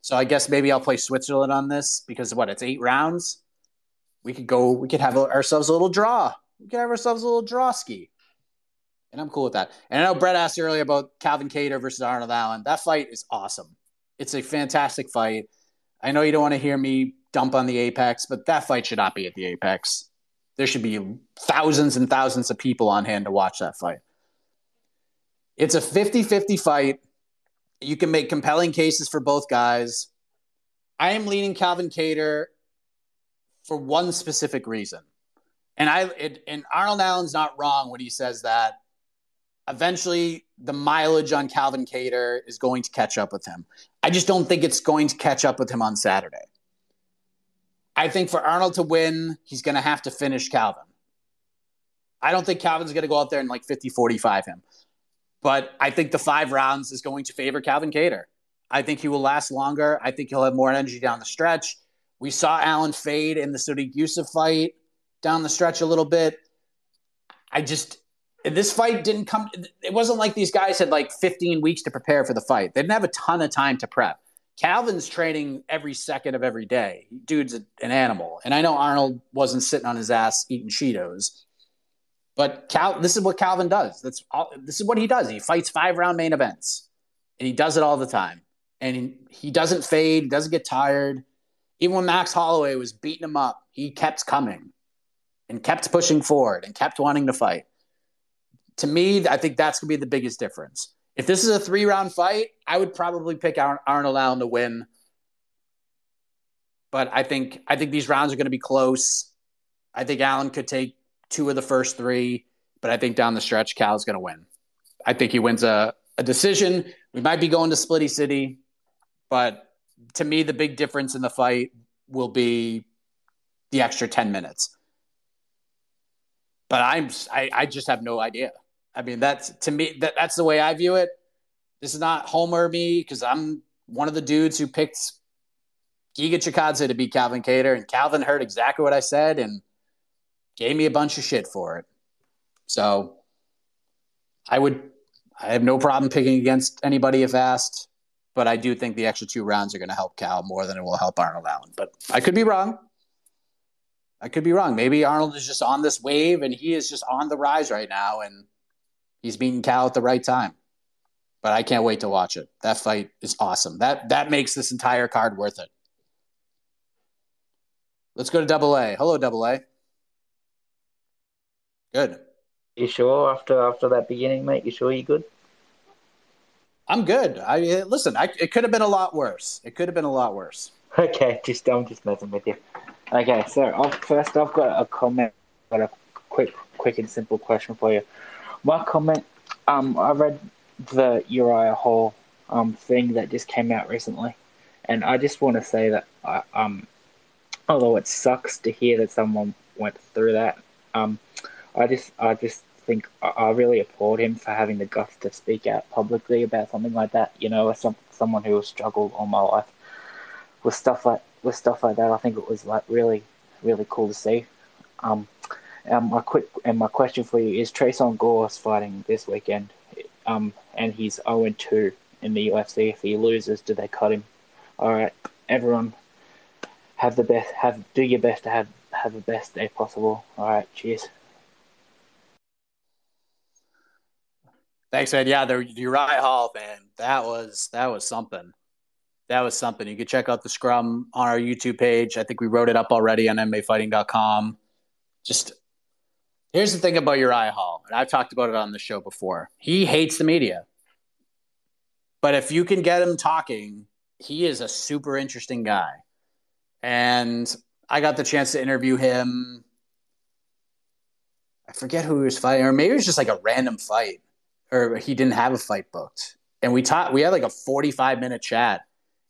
So I guess maybe I'll play Switzerland on this because what it's eight rounds. We could go. We could have ourselves a little draw. We could have ourselves a little draw ski, and I'm cool with that. And I know Brett asked earlier about Calvin Kattar versus Arnold Allen. That fight is awesome. It's a fantastic fight. I know you don't want to hear me dump on the Apex, but that fight should not be at the Apex. There should be thousands and thousands of people on hand to watch that fight. It's a 50 50 fight. You can make compelling cases for both guys. I am leaning Calvin Kattar for one specific reason. And I it, and Arnold Allen's not wrong when he says that eventually the mileage on Calvin Kattar is going to catch up with him. I just don't think it's going to catch up with him on Saturday. I think for Arnold to win, he's going to have to finish Calvin. I don't think Calvin's going to go out there and like 50 45 him. But I think the five rounds is going to favor Calvin Kattar. I think he will last longer. I think he'll have more energy down the stretch. We saw Allen fade in the Sodiq Yusuff fight down the stretch a little bit. I just this fight didn't come. It wasn't like these guys had like 15 weeks to prepare for the fight. They didn't have a ton of time to prep. Calvin's training every second of every day. Dude's an animal, and I know Arnold wasn't sitting on his ass eating Cheetos, but Cal. This is what Calvin does. That's all. This is what he does. He fights five round main events, and he does it all the time. And he, he doesn't fade. Doesn't get tired. Even when Max Holloway was beating him up, he kept coming and kept pushing forward and kept wanting to fight. To me, I think that's going to be the biggest difference. If this is a three round fight, I would probably pick Ar- Arnold Allen to win. But I think I think these rounds are going to be close. I think Allen could take two of the first three, but I think down the stretch, Cal's going to win. I think he wins a, a decision. We might be going to Splitty City, but to me, the big difference in the fight will be the extra 10 minutes. But I'm I, I just have no idea. I mean, that's to me that, that's the way I view it. This is not Homer me because I'm one of the dudes who picked Giga Chikadze to beat Calvin Kattar, and Calvin heard exactly what I said and gave me a bunch of shit for it. So I would I have no problem picking against anybody if asked, but I do think the extra two rounds are going to help Cal more than it will help Arnold Allen. But I could be wrong. I could be wrong. Maybe Arnold is just on this wave and he is just on the rise right now, and he's beating Cal at the right time. But I can't wait to watch it. That fight is awesome. That that makes this entire card worth it. Let's go to Double A. Hello, Double A. Good. You sure after after that beginning, mate? You sure you good? I'm good. I listen. I, it could have been a lot worse. It could have been a lot worse. Okay, just I'm just messing with you. Okay, so I've, first I've got a comment, got a quick, quick and simple question for you. My comment, um, I read the Uriah Hall um thing that just came out recently, and I just want to say that I, um, although it sucks to hear that someone went through that, um, I just I just think I really applaud him for having the guts to speak out publicly about something like that. You know, as some someone who has struggled all my life with stuff like with stuff like that, I think it was like really really cool to see. Um, and my quick and my question for you is: Tresean Gore's fighting this weekend, um, and he's zero oh two in the UFC. If he loses, do they cut him? All right, everyone, have the best. Have do your best to have have the best day possible. All right, cheers. Thanks, man. Yeah, the Uriah Hall, man, that was that was something. That was something. You could check out the scrum on our YouTube page. I think we wrote it up already on MMAfighting.com. Just here's the thing about Uriah Hall, and I've talked about it on the show before. He hates the media, but if you can get him talking, he is a super interesting guy. And I got the chance to interview him. I forget who he was fighting, or maybe it was just like a random fight or he didn't have a fight booked. And we talked, we had like a 45 minute chat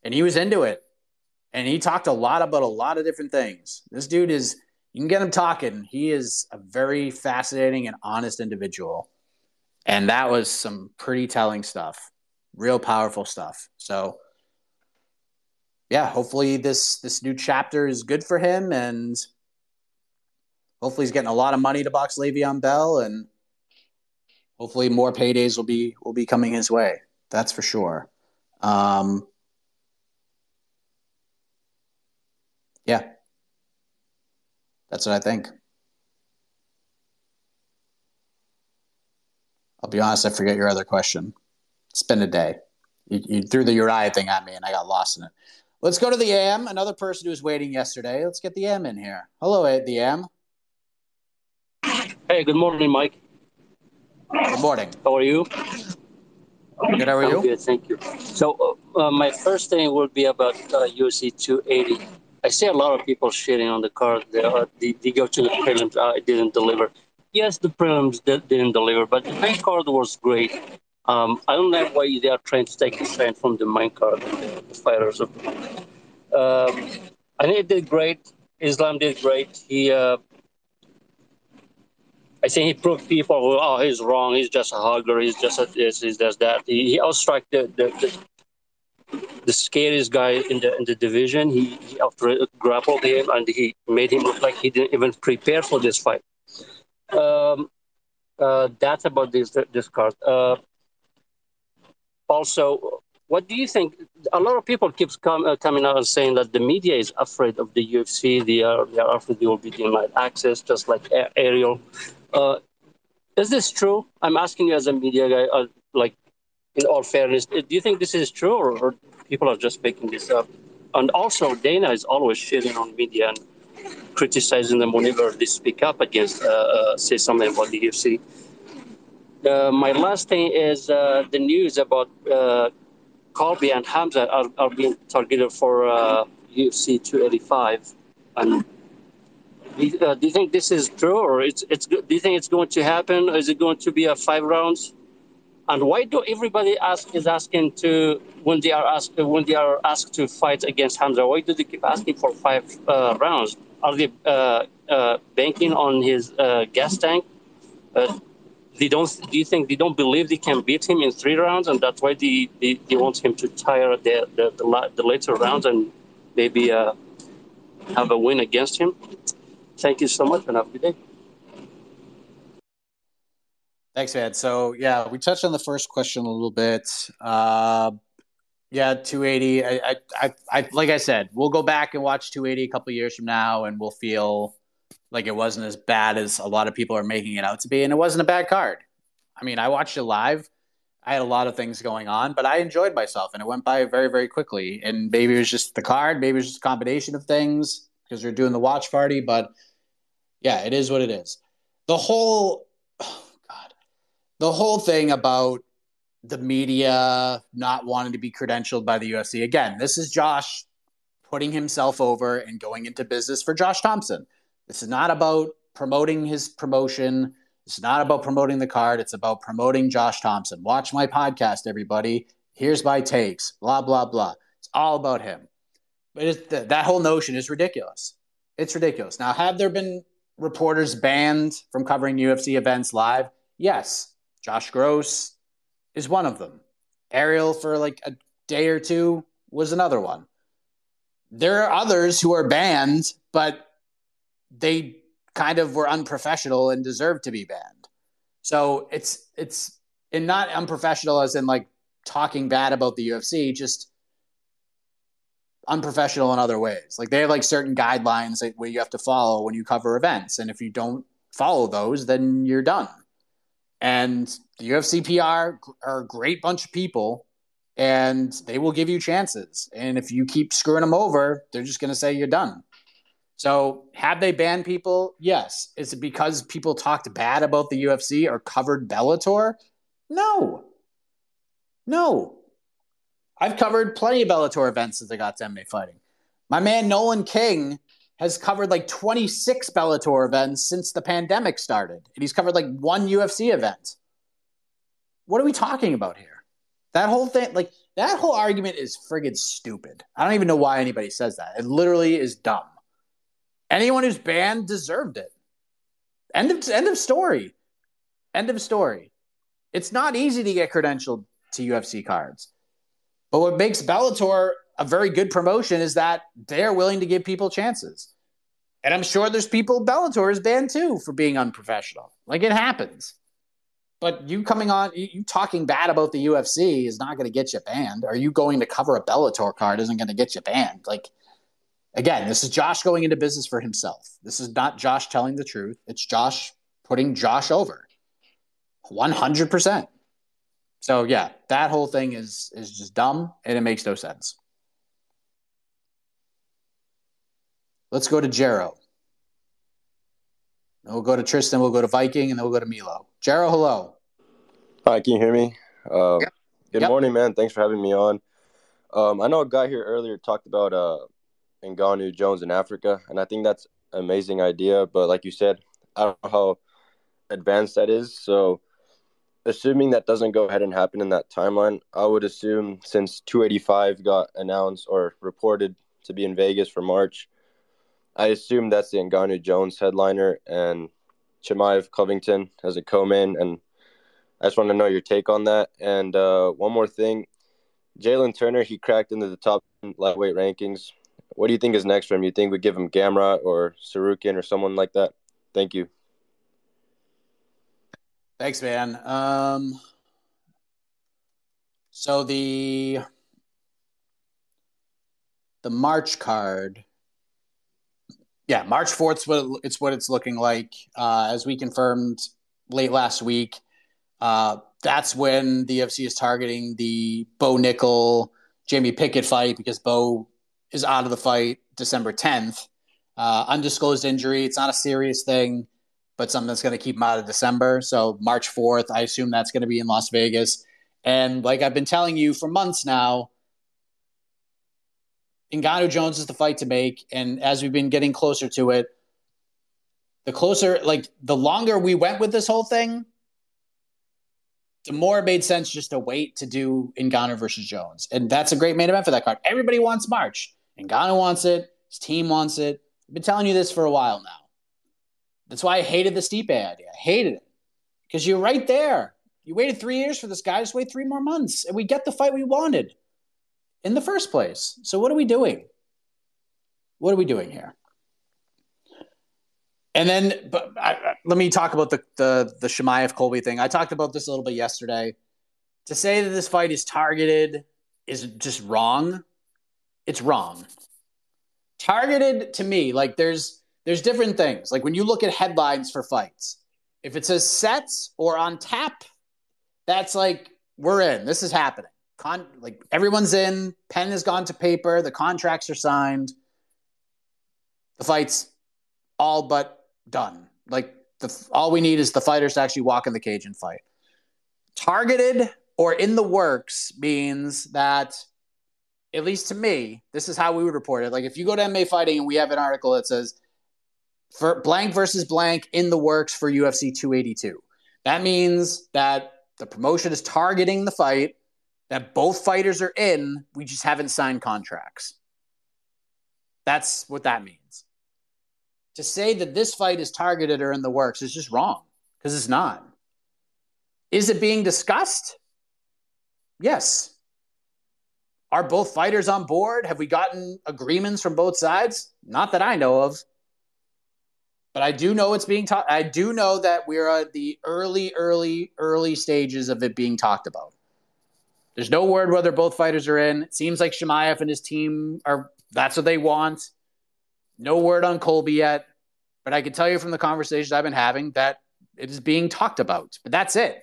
and he was into it. And he talked a lot about a lot of different things. This dude is, you can get him talking. He is a very fascinating and honest individual. And that was some pretty telling stuff, real powerful stuff. So, yeah, hopefully this this new chapter is good for him, and hopefully he's getting a lot of money to box Le'Veon Bell, and hopefully more paydays will be will be coming his way. That's for sure. Um, yeah, that's what I think. I'll be honest, I forget your other question. It's been a day. You, you threw the Uriah thing at me, and I got lost in it. Let's go to the AM. Another person who was waiting yesterday. Let's get the AM in here. Hello, the AM. Hey, good morning, Mike. Good morning. How are you? Good. How are I'm you? Good, thank you. So, uh, uh, my first thing would be about uh, UFC 280. I see a lot of people shitting on the card. They, uh, they, they go to the prelims. It didn't deliver. Yes, the prelims did, didn't deliver, but the main card was great. Um, I don't know why they are trying to take the strength from the main card, the, the fighters. Um, I think it did great. Islam did great. He uh, I think he proved people, oh, he's wrong. He's just a hugger. He's just a this. He's just that. He, he outstruck the, the, the the scariest guy in the in the division. He, he grappled him and he made him look like he didn't even prepare for this fight. Um, uh, that's about this this card. Uh, also, what do you think? A lot of people keeps com- uh, coming out and saying that the media is afraid of the UFC. They are they are afraid they will be denied access, just like Ariel. Uh, is this true? I'm asking you as a media guy. Uh, like, in all fairness, do you think this is true, or, or people are just making this up? And also, Dana is always shitting on media and criticizing them whenever they speak up against, uh, uh, say something about the UFC. Uh, my last thing is uh, the news about uh, Colby and Hamza are, are being targeted for uh, UFC 285. And do you, uh, do you think this is true, or it's it's? Do you think it's going to happen? Is it going to be a five rounds? And why do everybody ask is asking to when they are asked when they are asked to fight against Hamza? Why do they keep asking for five uh, rounds? Are they uh, uh, banking on his uh, gas tank? Uh, they don't. Do you think they don't believe they can beat him in three rounds, and that's why they, they, they want him to tire the the, the, the later rounds and maybe uh, have a win against him? Thank you so much, and have a good day. Thanks, man. So yeah, we touched on the first question a little bit. Uh, yeah, 280. I, I, I, like I said, we'll go back and watch 280 a couple years from now, and we'll feel like it wasn't as bad as a lot of people are making it out to be, and it wasn't a bad card. I mean, I watched it live. I had a lot of things going on, but I enjoyed myself, and it went by very, very quickly. And maybe it was just the card, maybe it was just a combination of things because they're doing the watch party. But yeah, it is what it is. The whole, the whole thing about the media not wanting to be credentialed by the UFC. Again, this is Josh putting himself over and going into business for Josh Thompson. This is not about promoting his promotion. It's not about promoting the card. It's about promoting Josh Thompson. Watch my podcast, everybody. Here's my takes. Blah blah blah. It's all about him. But th- that whole notion is ridiculous. It's ridiculous. Now, have there been reporters banned from covering UFC events live? Yes. Josh Gross is one of them. Ariel for like a day or two was another one. There are others who are banned, but they kind of were unprofessional and deserved to be banned. So it's it's and not unprofessional as in like talking bad about the UFC, just unprofessional in other ways. Like they have like certain guidelines that where you have to follow when you cover events, and if you don't follow those, then you're done. And the UFC PR are a great bunch of people, and they will give you chances. And if you keep screwing them over, they're just going to say you're done. So, have they banned people? Yes. Is it because people talked bad about the UFC or covered Bellator? No. No. I've covered plenty of Bellator events since I got to MMA fighting. My man Nolan King has covered like 26 Bellator events since the pandemic started, and he's covered like one UFC event. What are we talking about here? That whole thing, like, that whole argument is friggin' stupid. I don't even know why anybody says that. It literally is dumb. Anyone who's banned deserved it. End of end of story. End of story. It's not easy to get credentialed to UFC cards. But what makes Bellator a very good promotion is that they're willing to give people chances. And I'm sure there's people Bellator is banned too for being unprofessional. Like it happens. But you coming on, you, talking bad about the UFC is not going to get you banned. Are you going to cover a Bellator card isn't going to get you banned. Like Again, this is Josh going into business for himself. This is not Josh telling the truth. It's Josh putting Josh over. 100%. So yeah, that whole thing is is just dumb and it makes no sense. Let's go to Jero. We'll go to Tristan, we'll go to Viking, and then we'll go to Milo. Jero, hello. Hi, can you hear me? Uh, Yep. Good Yep. morning, man. Thanks for having me on. Um, I know a guy here earlier talked about uh, Ngannou Jones in Africa, and I think that's an amazing idea. But like you said, I don't know how advanced that is. So, assuming that doesn't go ahead and happen in that timeline, I would assume since 285 got announced or reported to be in Vegas for March, I assume that's the Ngannou Jones headliner and Chimaev Covington as a co-main. And I just want to know your take on that. And uh, one more thing, Jalen Turner, he cracked into the top lightweight rankings. What do you think is next for him? You think we give him Gamrot or Tsarukyan or someone like that? Thank you. Thanks, man. Um, so the the March card, yeah, March fourth. What it's what it's looking like. Uh, as we confirmed late last week, uh, that's when the UFC is targeting the Bo Nickal, Jamie Pickett fight because Bo is out of the fight December 10th. Uh, undisclosed injury. It's not a serious thing, but something that's going to keep him out of December. So March 4th, I assume that's going to be in Las Vegas. And like I've been telling you for months now, Ngannou Jones is the fight to make. And as we've been getting closer to it, the closer, like the longer we went with this whole thing, the more it made sense just to wait to do Ngannou versus Jones. And that's a great main event for that card. Everybody wants March. Ngannou wants it. His team wants it. I've been telling you this for a while now. That's why I hated the Stipe idea. I hated it because you're right there. You waited three years for this guy. Just wait three more months, and we get the fight we wanted in the first place. So what are we doing? What are we doing here? And then, but I, let me talk about the the the Chimaev Colby thing. I talked about this a little bit yesterday. To say that this fight is targeted is just wrong. It's wrong. Targeted to me, like there's there's different things. Like when you look at headlines for fights, if it says sets or on tap, that's like we're in. This is happening. Con- like everyone's in. Pen has gone to paper. The contracts are signed. The fight's all but done. Like the all we need is the fighters to actually walk in the cage and fight. Targeted or in the works means that at least to me, this is how we would report it. Like if you go to MMA fighting and we have an article that says for blank versus blank in the works for UFC 282. That means that the promotion is targeting the fight, that both fighters are in, we just haven't signed contracts. That's what that means to say that this fight is targeted or in the works is just wrong because it's not. Is it being discussed? Yes. Are both fighters on board? Have we gotten agreements from both sides? Not that I know of. But I do know it's being talked. I do know that we're at the early, early, early stages of it being talked about. There's no word whether both fighters are in. It seems like Chimaev and his team are. That's what they want. No word on Colby yet, but I can tell you from the conversations I've been having that it is being talked about. But that's it.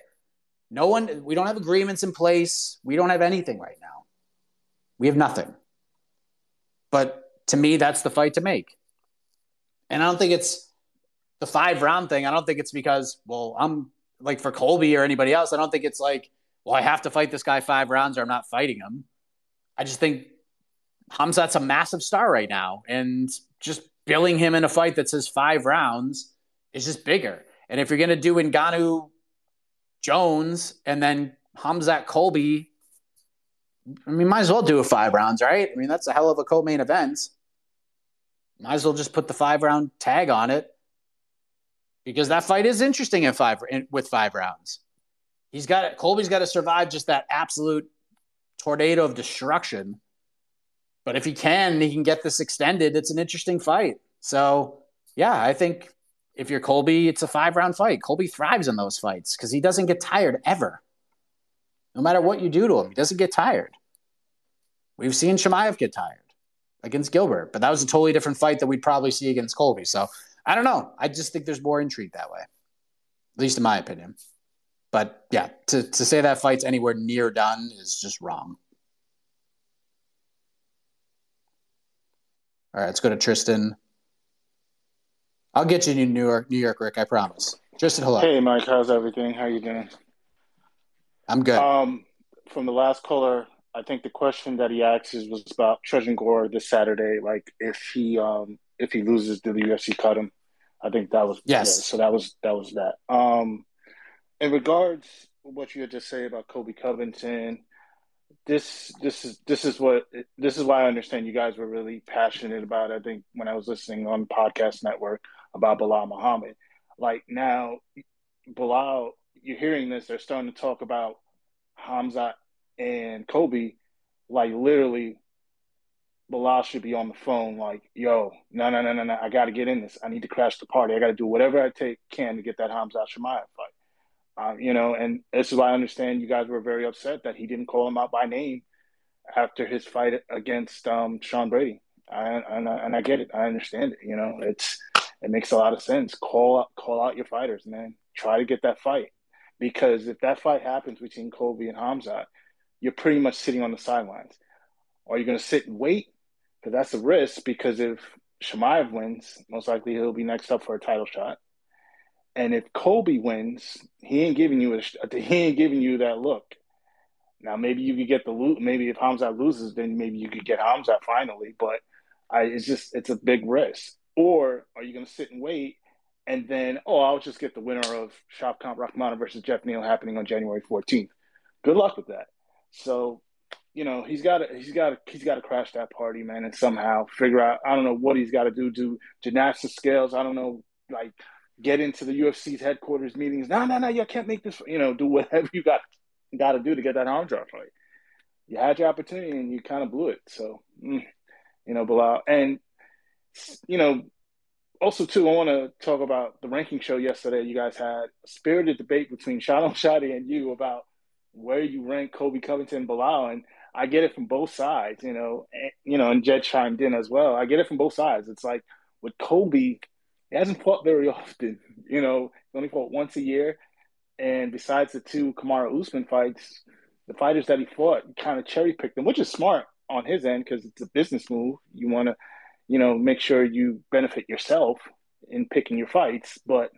No one, we don't have agreements in place. We don't have anything right now. We have nothing. But to me, that's the fight to make. And I don't think it's the five round thing. I don't think it's because, well, I'm like for Colby or anybody else, I don't think it's like, well, I have to fight this guy five rounds or I'm not fighting him. I just think Khamzat's a massive star right now. And just billing him in a fight that says five rounds is just bigger. And if you're going to do Ngannou Jones and then Khamzat Colby, I mean, might as well do a five rounds, right? I mean, that's a hell of a co main event. Might as well just put the five round tag on it because that fight is interesting in five in, with five rounds. He's got it. Colby's got to survive just that absolute tornado of destruction but if he can, he can get this extended. It's an interesting fight. So, yeah, I think if you're Colby, it's a five round fight. Colby thrives in those fights because he doesn't get tired ever. No matter what you do to him, he doesn't get tired. We've seen Chimaev get tired against Gilbert, but that was a totally different fight that we'd probably see against Colby. So I don't know. I just think there's more intrigue that way, at least in my opinion. But yeah, to, to say that fight's anywhere near done is just wrong. All right, let's go to Tristan. I'll get you New York, New York, Rick. I promise. Tristan, hello. Hey, Mike. How's everything? How you doing? I'm good. Um, from the last caller, I think the question that he asked was about Tresean Gore this Saturday. Like, if he um if he loses, did the UFC cut him? I think that was yes. Yeah, so that was that was that. Um, in regards what you had to say about Colby Covington, this this is this is what this is why I understand you guys were really passionate about. I think when I was listening on podcast network about Belal Muhammad, like now Belal, you're hearing this. They're starting to talk about Khamzat and Colby, like literally, Belal should be on the phone, like, "Yo, no, no, no, no, no, I got to get in this. I need to crash the party. I got to do whatever I take can to get that Hamza Chimaev fight." Um, you know, and this is why I understand you guys were very upset that he didn't call him out by name after his fight against um, Sean Brady. I, and, I, and I get it. I understand it. You know, it's it makes a lot of sense. Call call out your fighters, man. Try to get that fight because if that fight happens between Colby and Hamza, you're pretty much sitting on the sidelines. Are you going to sit and wait? Because that's a risk. Because if Chimaev wins, most likely he'll be next up for a title shot. And if Colby wins, he ain't giving you a, he ain't giving you that look. Now maybe you could get the loot. Maybe if Hamza loses, then maybe you could get Hamza finally. But I, it's just it's a big risk. Or are you going to sit and wait, and then oh, I'll just get the winner of Shavkat Rakhmonov versus Geoff Neal happening on January 14th. Good luck with that. So, you know, he's got to he's got to he's got to crash that party, man, and somehow figure out. I don't know what he's got to do. Do gymnastics scales. I don't know, like get into the UFC's headquarters meetings. No, no, no, you can't make this. You know, do whatever you got got to do to get that arm drop fight. You had your opportunity and you kind of blew it. So, mm, you know, Belal, and you know, also too, I want to talk about the ranking show yesterday. You guys had a spirited debate between Shaun Al-Shatti and you about where you rank Colby Covington, Belal, and I get it from both sides. You know, and, you know, and Jed chimed in as well. I get it from both sides. It's like with Colby, he hasn't fought very often. You know, he only fought once a year. And besides the two Kamaru Usman fights, the fighters that he fought kind of cherry picked them, which is smart on his end because it's a business move. You want to, you know, make sure you benefit yourself in picking your fights. But,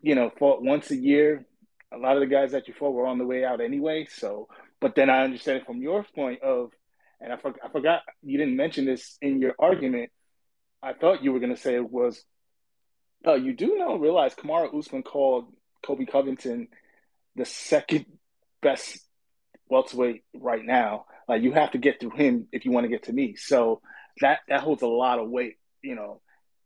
you know, fought once a year. A lot of the guys that you fought were on the way out anyway. So, but then I understand it from your point of, and I, for, I forgot you didn't mention this in your argument. I thought you were going to say it was you do know, realize Kamaru Usman called Colby Covington the second best welterweight right now. Like you have to get through him if you want to get to me. So that that holds a lot of weight, you know,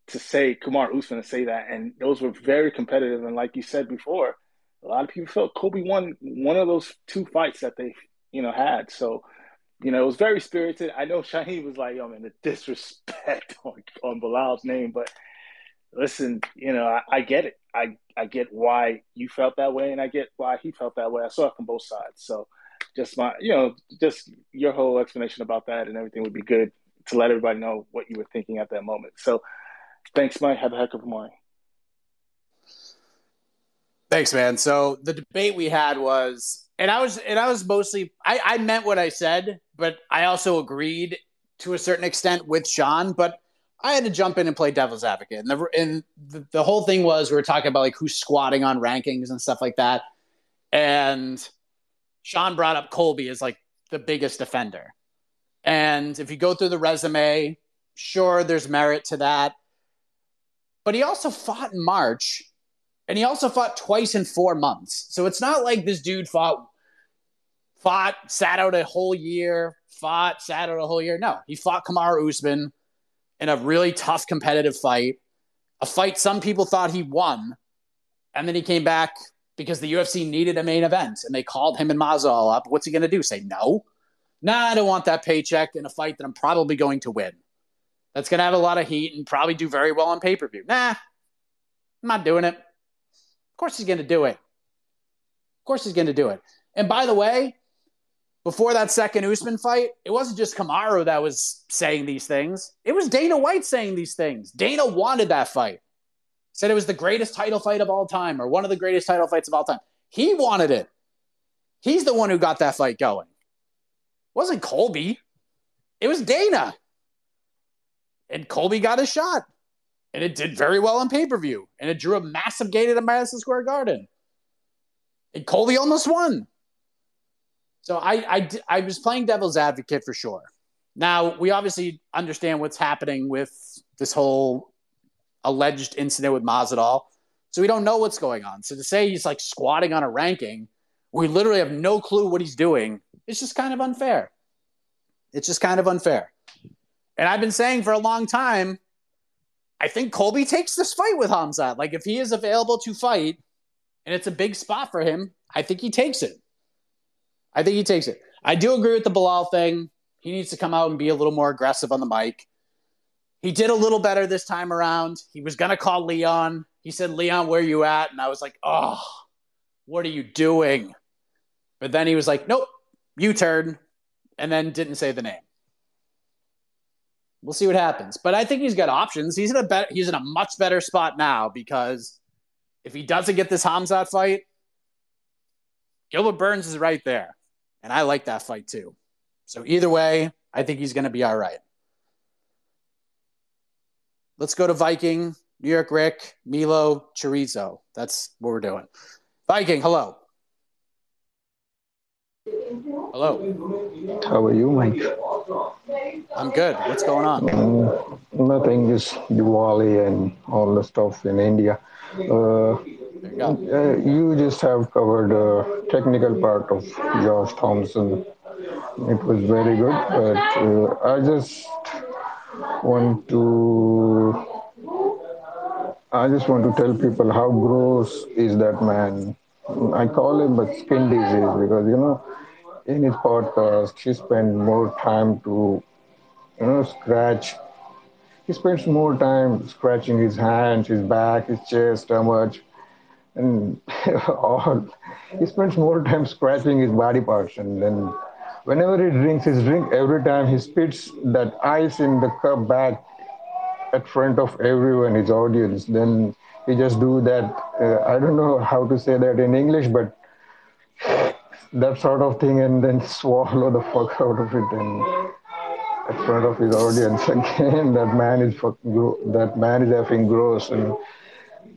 to say Kamaru Usman to say that. And those were very competitive. And like you said before, a lot of people felt Colby won one of those two fights that they, you know, had. So, you know, it was very spirited. I know Shaheen was like, yo, man, the disrespect on, on Belal's name, but listen, you know, I, I, get it. I, I get why you felt that way, and I get why he felt that way. I saw it from both sides. So, just my, you know, just your whole explanation about that and everything would be good to let everybody know what you were thinking at that moment. So, thanks, Mike. Have a heck of a morning. Thanks, man. So the debate we had was, and I was, and I was mostly, I, I meant what I said, but I also agreed to a certain extent with Sean. But I had to jump in and play devil's advocate. And the and the, the whole thing was we were talking about like who's squatting on rankings and stuff like that. And Sean brought up Colby as like the biggest defender. And if you go through the resume, sure, there's merit to that. But he also fought in March and he also fought twice in four months. So it's not like this dude fought, fought, sat out a whole year, fought, sat out a whole year. No, he fought Kamaru Usman in a really tough competitive fight, a fight some people thought he won. And then he came back because the UFC needed a main event and they called him and Masvidal up. What's he going to do? Say no? Nah, I don't want that paycheck in a fight that I'm probably going to win. That's going to have a lot of heat and probably do very well on pay per view. Nah, I'm not doing it. Of course he's going to do it. Of course he's going to do it. And by the way, before that second Usman fight, it wasn't just Kamaru that was saying these things. It was Dana White saying these things. Dana wanted that fight. Said it was the greatest title fight of all time or one of the greatest title fights of all time. He wanted it. He's the one who got that fight going. It wasn't Colby. It was Dana. And Colby got a shot. And it did very well on pay-per-view. And it drew a massive gate at Madison Square Garden. And Colby almost won. So I, I, I was playing devil's advocate for sure. Now, we obviously understand what's happening with this whole alleged incident with Masvidal. So we don't know what's going on. So to say he's like squatting on a ranking, we literally have no clue what he's doing. It's just kind of unfair. It's just kind of unfair. And I've been saying for a long time, I think Colby takes this fight with Hamzat. Like if he is available to fight and it's a big spot for him, I think he takes it. I think he takes it. I do agree with the Belal thing. He needs to come out and be a little more aggressive on the mic. He did a little better this time around. He was going to call Leon. He said, Leon, where you at? And I was like, oh, what are you doing? But then he was like, nope, U turn, and then didn't say the name. We'll see what happens. But I think he's got options. He's in a better, he's in a much better spot now because if he doesn't get this Hamzat fight, Gilbert Burns is right there. And I like that fight too. So either way, I think he's going to be all right. Let's go to Viking, New York Rick, Milo, Chorizo. That's what we're doing. Viking, hello. Hello. How are you, Mike? I'm good. What's going on? Um, nothing, just Diwali and all the stuff in India. Uh, uh, you just have covered the technical part of Josh Thomson. It was very good, but uh, I just want to. I just want to tell people how gross is that man. I call him a skin disease because you know in his podcast he spent more time to you know scratch he spends more time scratching his hands his back his chest stomach and all he spends more time scratching his body parts and then whenever he drinks his drink every time he spits that ice in the cup back at front of everyone his audience then he just do that uh, i don't know how to say that in english but that sort of thing and then swallow the fuck out of it and in front of his audience again. That man is fucking gro- that man is effing gross. And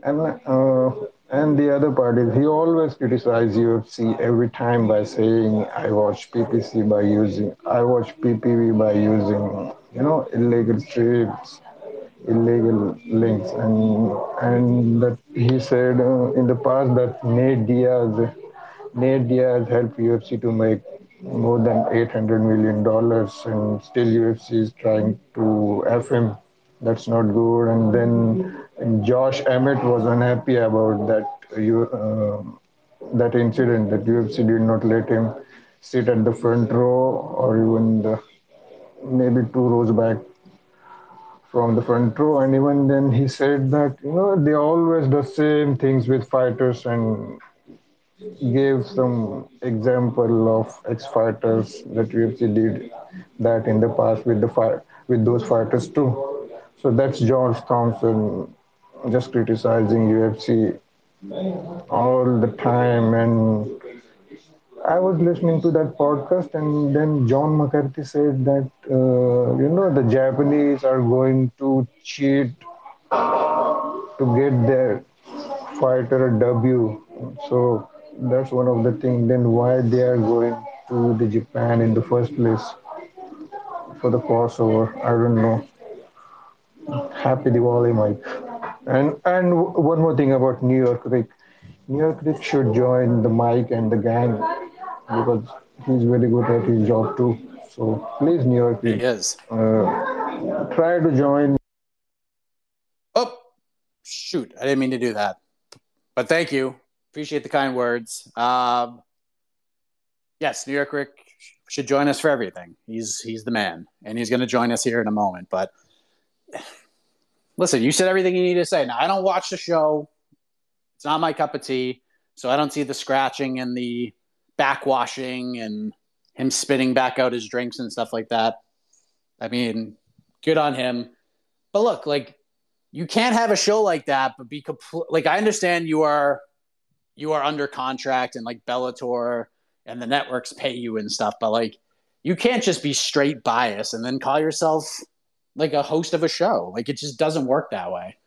and uh, and the other part is he always criticizes UFC every time by saying I watch PPC by using I watch PPV by using you know illegal strips illegal links and and that he said uh, in the past that Nate Diaz Nate Diaz helped UFC to make more than 800 million dollars and still UFC is trying to F him. That's not good. And then Josh Emmett was unhappy about that you uh, that incident that UFC did not let him sit at the front row or even the, maybe two rows back from the front row. And even then he said that you know they always do the same things with fighters and gave some example of ex-fighters that UFC did that in the past with the fight with those fighters too. So that's George Thompson just criticizing UFC all the time and I was listening to that podcast, and then John McCarthy said that uh, you know the Japanese are going to cheat to get their fighter a W. So that's one of the things. Then why they are going to the Japan in the first place for the crossover? I don't know. Happy Diwali, Mike. And and one more thing about New York Rick. New York Rick should join the Mike and the gang because he's very good at his job too. So please, New York Rick, he is. Uh, try to join. Oh, shoot! I didn't mean to do that, but thank you. Appreciate the kind words. Um, yes, New York Rick should join us for everything. He's he's the man, and he's going to join us here in a moment. But listen, you said everything you need to say. Now I don't watch the show; it's not my cup of tea, so I don't see the scratching and the backwashing and him spitting back out his drinks and stuff like that. I mean, good on him. But look, like you can't have a show like that, but be complete. Like I understand you are you are under contract and like Bellator and the networks pay you and stuff, but like you can't just be straight bias and then call yourself like a host of a show. Like it just doesn't work that way.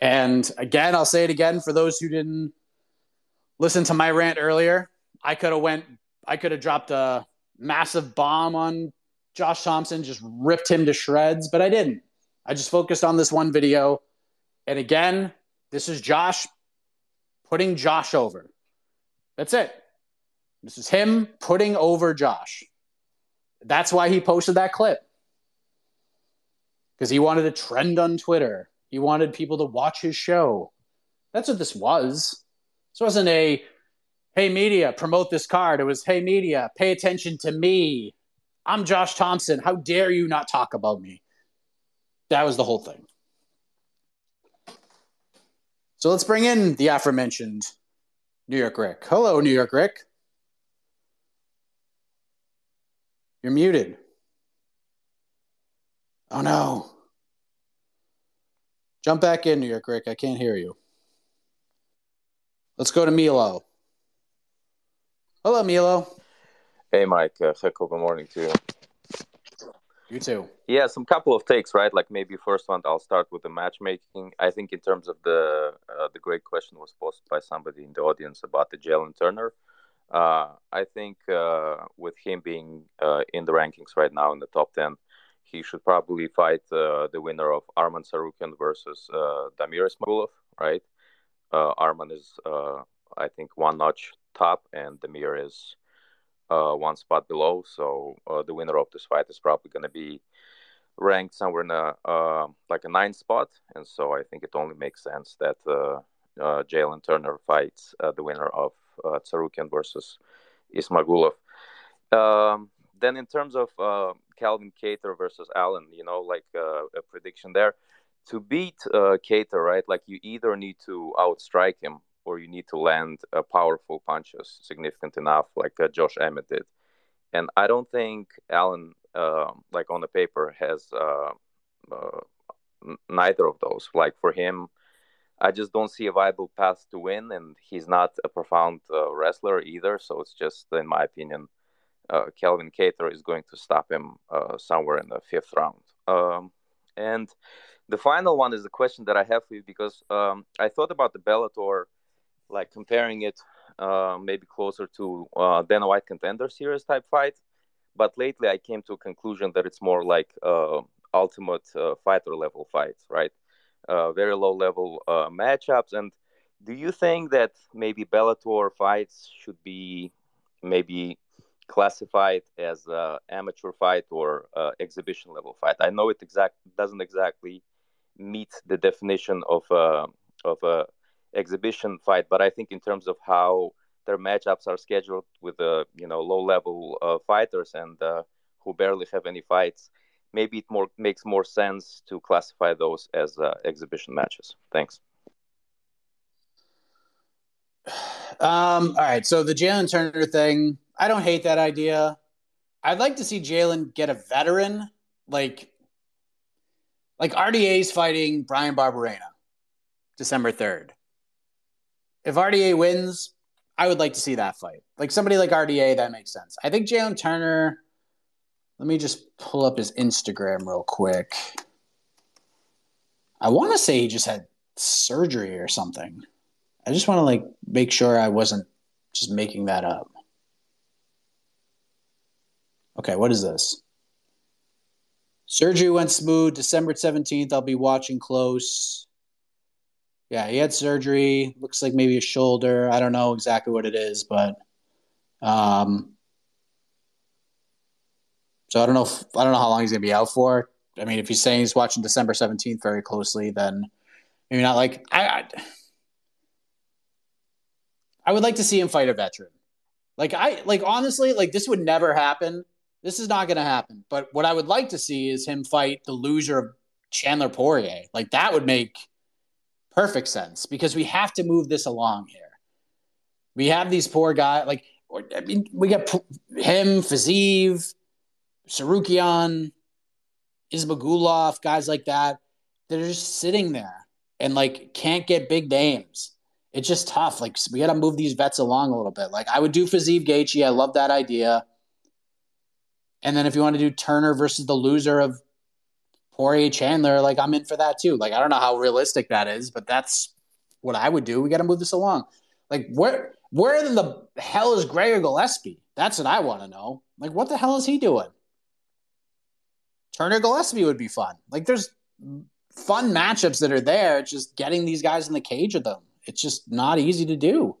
And again, I'll say it again for those who didn't listen to my rant earlier. I could have went I could have dropped a massive bomb on Josh Thomson, just ripped him to shreds, but I didn't. I just focused on this one video. And again, this is Josh putting Josh over. That's it. This is him putting over Josh. That's why he posted that clip. Because he wanted a trend on Twitter. He wanted people to watch his show. That's what this was. This wasn't a, hey, media, promote this card. It was, hey, media, pay attention to me. I'm Josh Thomson. How dare you not talk about me? That was the whole thing. So let's bring in the aforementioned New York Rick. Hello, New York Rick. You're muted. Oh no. Jump back in, New York Rick. I can't hear you. Let's go to Milo. Hello, Milo. Hey, Mike. Uh, good morning to you. You too. Yeah, some couple of takes, right? Like maybe first one, I'll start with the matchmaking. I think in terms of the uh, the great question was posed by somebody in the audience about the Jalen Turner. Uh, I think uh, with him being uh, in the rankings right now in the top ten, he should probably fight uh, the winner of Arman Tsarukyan versus uh, Damir Ismagulov, right? Uh, Arman is, I think, one notch top, and Damir is uh, one spot below. So uh, the winner of this fight is probably going to be ranked somewhere in a uh, like a nine spot, and so I think it only makes sense that uh, uh, Jalen Turner fights uh, the winner of uh, Tsarukyan versus Ismagulov. Um, then in terms of Calvin Kattar versus Allen, you know, like a prediction there. To beat uh, Kattar, right? Like you either need to outstrike him or you need to land uh, powerful punches significant enough, like uh, Josh Emmett did. And I don't think Allen, uh, like on the paper, has uh, uh, neither of those. Like for him, I just don't see a viable path to win, and he's not a profound uh, wrestler either. So it's just, in my opinion, Calvin Kattar is going to stop him somewhere in the fifth round. Um, and the final one is the question that I have for you because um, I thought about the Bellator like comparing it uh, maybe closer to uh, Dana White contender series type fight. But lately, I came to a conclusion that it's more like uh, ultimate uh, fighter level fights, right? Uh, very low level uh, matchups. And do you think that maybe Bellator fights should be maybe classified as uh, amateur fight or uh, exhibition level fight? I know it exact doesn't exactly meet the definition of uh, of a exhibition fight. But I think in terms of how their matchups are scheduled with the you know low level uh, fighters and uh, who barely have any fights, maybe it more makes more sense to classify those as uh, exhibition matches. Thanks. Um, all right. So the Jalen Turner thing, I don't hate that idea. I'd like to see Jalen get a veteran, like like RDA's fighting Brian Barberena, December third if RDA wins, I would like to see that fight. Like somebody like RDA, that makes sense. I think Jalen Turner. Let me just pull up his Instagram real quick. I want to say he just had surgery or something. I just want to like make sure I wasn't just making that up. Okay, what is this? Surgery went smooth. December 17th, I'll be watching close. Yeah, he had surgery. Looks like maybe a shoulder. I don't know exactly what it is, but um, so I don't know. If, I don't know how long he's gonna be out for. I mean, if he's saying he's watching December seventeenth very closely, then maybe not. Like I, I, I would like to see him fight a veteran. Like I, like honestly, like this would never happen. This is not gonna happen. But what I would like to see is him fight the loser of Chandler Poirier. Like that would make perfect sense because we have to move this along here. We have these poor guys, like, I mean, we got him, Fiziev, Tsarukyan, Ismagulov, guys like that are just sitting there and like can't get big names. It's just tough. Like we got to move these vets along a little bit. Like I would do Fiziev Gaethje. I love that idea. And then if you want to do Turner versus the loser of Poirier Chandler, like I'm in for that too. Like I don't know how realistic that is, but that's what I would do. We got to move this along. Like where where in the hell is Gregor Gillespie? That's what I want to know. Like what the hell is he doing? Turner Gillespie would be fun. Like there's fun matchups that are there. It's just getting these guys in the cage with them. It's just not easy to do.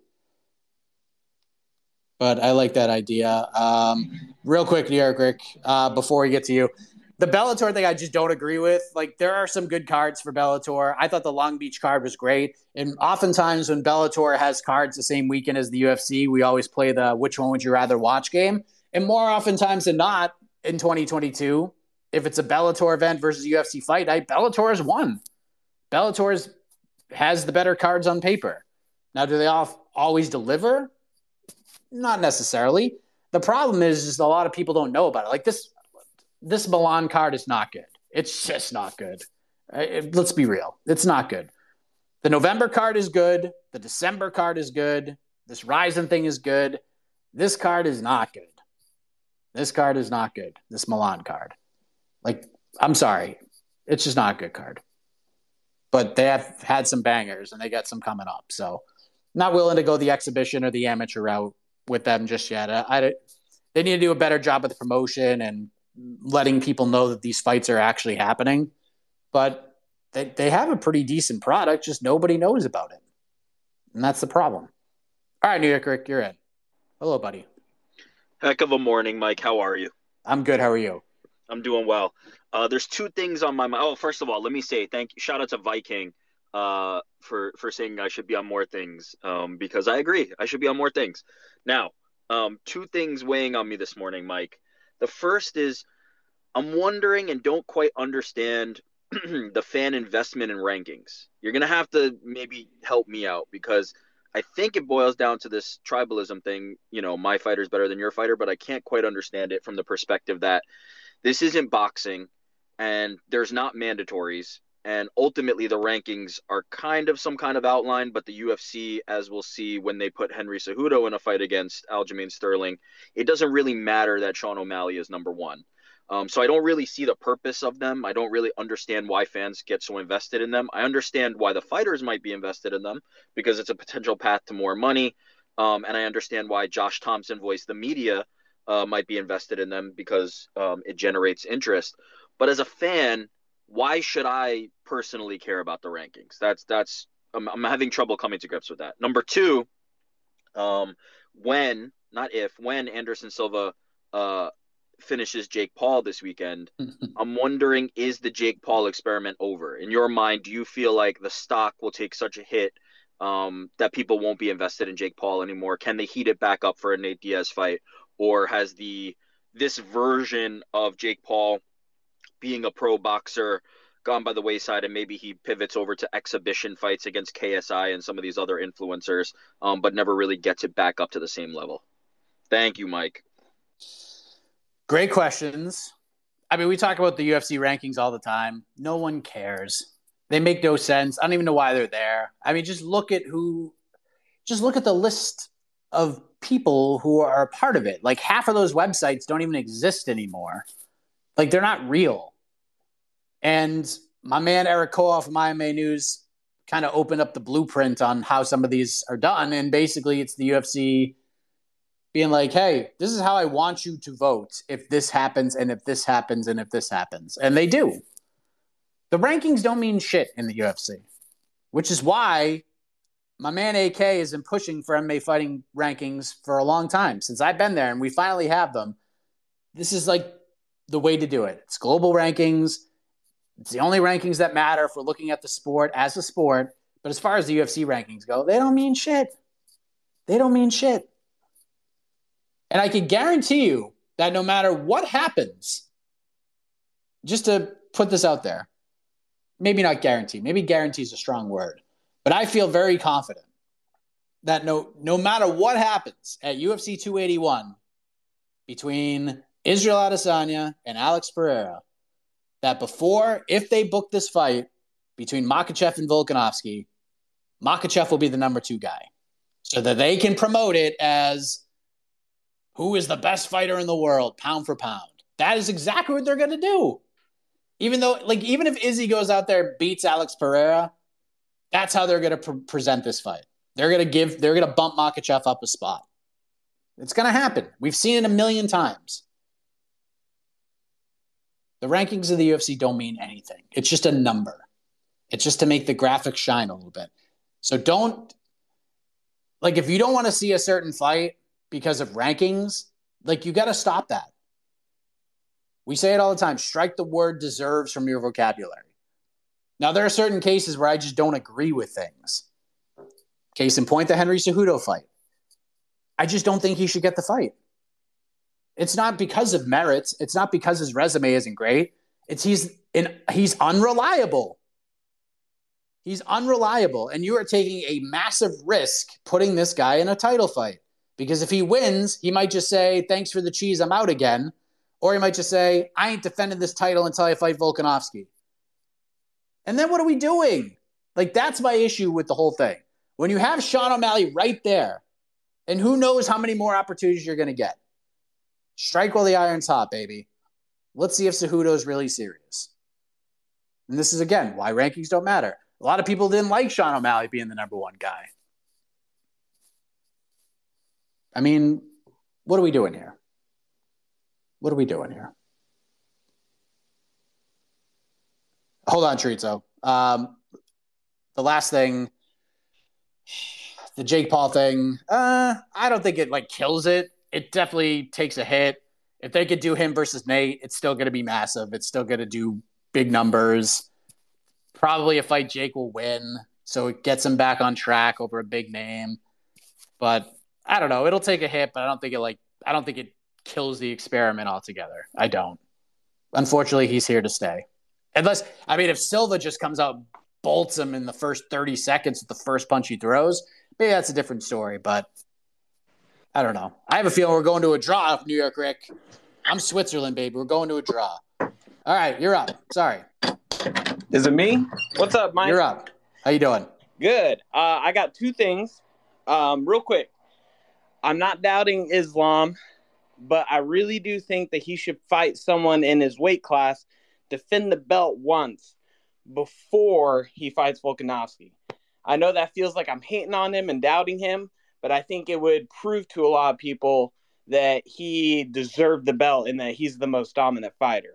But I like that idea. Um, real quick, New York Rick, uh, before we get to you, the Bellator thing I just don't agree with. Like there are some good cards for Bellator. I thought the Long Beach card was great. And oftentimes when Bellator has cards the same weekend as the UFC, we always play the which one would you rather watch game. And more oftentimes than not, in 2022, if it's a Bellator event versus UFC fight night, Bellator has won. Bellator has the better cards on paper. Now, do they all, always deliver? Not necessarily. The problem is just a lot of people don't know about it. Like this, this Milan card is not good. It's just not good. Uh, let's be real. It's not good. The November card is good. The December card is good. This Rizin thing is good. This card is not good. This card is not good. This Milan card. Like, I'm sorry. It's just not a good card. But they have had some bangers and they got some coming up. So, not willing to go the exhibition or the amateur route with them just yet. I, I they need to do a better job of the promotion and letting people know that these fights are actually happening. But they, they have a pretty decent product, just nobody knows about it. And that's the problem. All right, New York Rick, you're in. Hello, buddy. Heck of a morning, Mike. How are you? I'm good. How are you? I'm doing well. Uh, there's two things on my mind. Oh, first of all, let me say thank you. Shout out to Viking uh, for for saying I should be on more things um, because I agree. I should be on more things. Now, um, two things weighing on me this morning, Mike. The first is I'm wondering and don't quite understand the fan investment in rankings. You're gonna have to maybe help me out because I think it boils down to this tribalism thing. You know, my fighter's better than your fighter, but I can't quite understand it from the perspective that this isn't boxing and there's not mandatories. And ultimately, the rankings are kind of some kind of outline, but the UFC, as we'll see when they put Henry Cejudo in a fight against Aljamain Sterling, it doesn't really matter that Sean O'Malley is number one. Um, so I don't really see the purpose of them. I don't really understand why fans get so invested in them. I understand why the fighters might be invested in them because it's a potential path to more money. Um, and I understand why Josh Thomson voice the media uh, might be invested in them because um, it generates interest. But as a fan, why should I personally care about the rankings? That's that's I'm, I'm having trouble coming to grips with that. Number two, um, when not if when Anderson Silva uh, finishes Jake Paul this weekend, I'm wondering is the Jake Paul experiment over? In your mind, do you feel like the stock will take such a hit um, that people won't be invested in Jake Paul anymore? Can they heat it back up for a Nate Diaz fight, or has the this version of Jake Paul being a pro boxer gone by the wayside and maybe he pivots over to exhibition fights against KSI and some of these other influencers, um, but never really gets it back up to the same level? Thank you, Mike. Great questions. I mean, we talk about the UFC rankings all the time. No one cares. They make no sense. I don't even know why they're there. I mean, just look at who, just look at the list of people who are a part of it. Like half of those websites don't even exist anymore. Like they're not real. And my man Eric Kohoff of MMA News kind of opened up the blueprint on how some of these are done. And basically, it's the UFC being like, hey, this is how I want you to vote if this happens and if this happens and if this happens. And they do. The rankings don't mean shit in the UFC, which is why my man AK has been pushing for MMA fighting rankings for a long time since I've been there and we finally have them. This is like the way to do it. It's global rankings. It's the only rankings that matter for looking at the sport as a sport. But as far as the UFC rankings go, they don't mean shit. They don't mean shit. And I can guarantee you that no matter what happens, just to put this out there, maybe not guarantee, maybe guarantee is a strong word, but I feel very confident that no, no matter what happens at UFC 281 between Israel Adesanya and Alex Pereira, that before, if they book this fight between Makhachev and Volkanovski, Makhachev will be the number two guy so that they can promote it as who is the best fighter in the world, pound for pound. That is exactly what they're going to do. Even though, like, even if Izzy goes out there beats Alex Pereira, that's how they're going to pre- present this fight. They're going to give, they're going to bump Makhachev up a spot. It's going to happen. We've seen it a million times. The rankings of the UFC don't mean anything. It's just a number. It's just to make the graphics shine a little bit. So don't like if you don't want to see a certain fight, because of rankings, like you got to stop that. We say it all the time strike the word deserves from your vocabulary. Now, there are certain cases where I just don't agree with things. Case in point, the Henry Cejudo fight. I just don't think he should get the fight. It's not because of merits. It's not because his resume isn't great. It's he's in, he's unreliable. He's unreliable, and you are taking a massive risk putting this guy in a title fight. Because if he wins, he might just say, "Thanks for the cheese, I'm out again," or he might just say, "I ain't defending this title until I fight Volkanovski." And then what are we doing? Like that's my issue with the whole thing. When you have Sean O'Malley right there, and who knows how many more opportunities you're going to get. Strike while the iron's hot, baby. Let's see if Cejudo's really serious. And this is again why rankings don't matter. A lot of people didn't like Sean O'Malley being the number one guy. I mean, what are we doing here? What are we doing here? Hold on, Chorizo. Um, the last thing, the Jake Paul thing, uh, I don't think it like kills it. It definitely takes a hit. If they could do him versus Nate, it's still going to be massive. It's still going to do big numbers. Probably a fight Jake will win, so it gets him back on track over a big name. But I don't know. It'll take a hit, but I don't think it like I don't think it kills the experiment altogether. I don't. Unfortunately, he's here to stay. Unless I mean, if Silva just comes out bolts him in the first 30 seconds with the first punch he throws, maybe that's a different story. But I don't know. I have a feeling we're going to a draw, off New York Rick. I'm Switzerland, baby. We're going to a draw. All right, you're up. Sorry. Is it me? What's up, Mike? You're up. How you doing? Good. Uh, I got two things. Um, real quick. I'm not doubting Islam, but I really do think that he should fight someone in his weight class, defend the belt once before he fights Volkanovski. I know that feels like I'm hating on him and doubting him, but I think it would prove to a lot of people that he deserved the belt and that he's the most dominant fighter.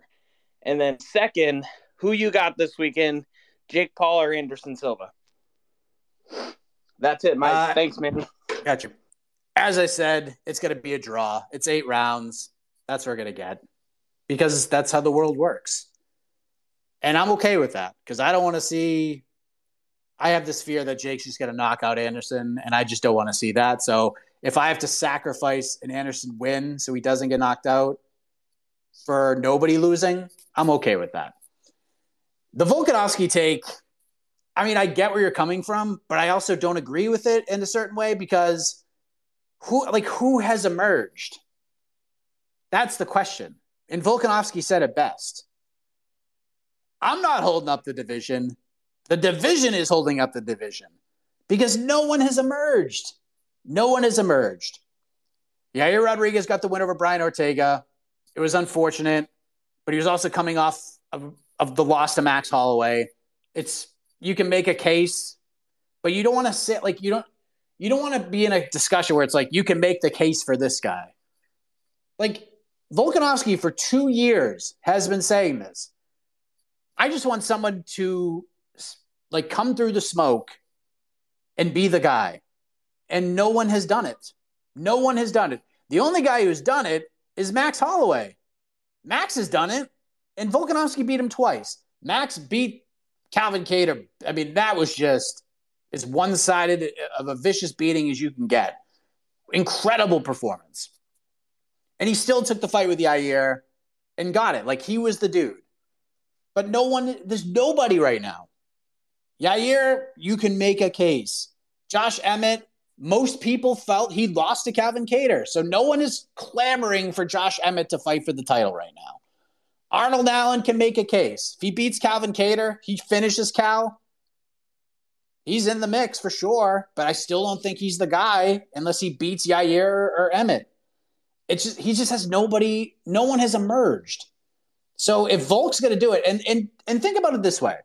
And then second, who you got this weekend, Jake Paul or Anderson Silva? That's it, Mike. Uh, Thanks, man. Gotcha. As I said, it's going to be a draw. It's eight rounds. That's what we're going to get because that's how the world works. And I'm okay with that because I don't want to see. I have this fear that Jake's just going to knock out Anderson, and I just don't want to see that. So if I have to sacrifice an Anderson win so he doesn't get knocked out for nobody losing, I'm okay with that. The Volkanovski take, I mean, I get where you're coming from, but I also don't agree with it in a certain way because who, like, who has emerged? That's the question. And Volkanovski said it best. I'm not holding up the division. The division is holding up the division because no one has emerged. No one has emerged. Yair Rodriguez got the win over Brian Ortega. It was unfortunate, but he was also coming off of, of the loss to Max Holloway. It's you can make a case, but you don't want to sit like you don't you don't want to be in a discussion where it's like you can make the case for this guy. Like Volkanovski for two years has been saying this. I just want someone to like come through the smoke and be the guy. And no one has done it. No one has done it. The only guy who's done it is Max Holloway. Max has done it, and Volkanovski beat him twice. Max beat Calvin Kattar. I mean, that was just as one sided of a vicious beating as you can get. Incredible performance. And he still took the fight with the Yair and got it. Like he was the dude. But no one, there's nobody right now. Yair, you can make a case. Josh Emmett, most people felt he lost to Calvin Kattar. So no one is clamoring for Josh Emmett to fight for the title right now. Arnold Allen can make a case. If he beats Calvin Kattar, he finishes Cal. He's in the mix for sure, but I still don't think he's the guy unless he beats Yair or Emmett. It's just he just has nobody, no one has emerged. So if Volk's gonna do it, and and and think about it this way.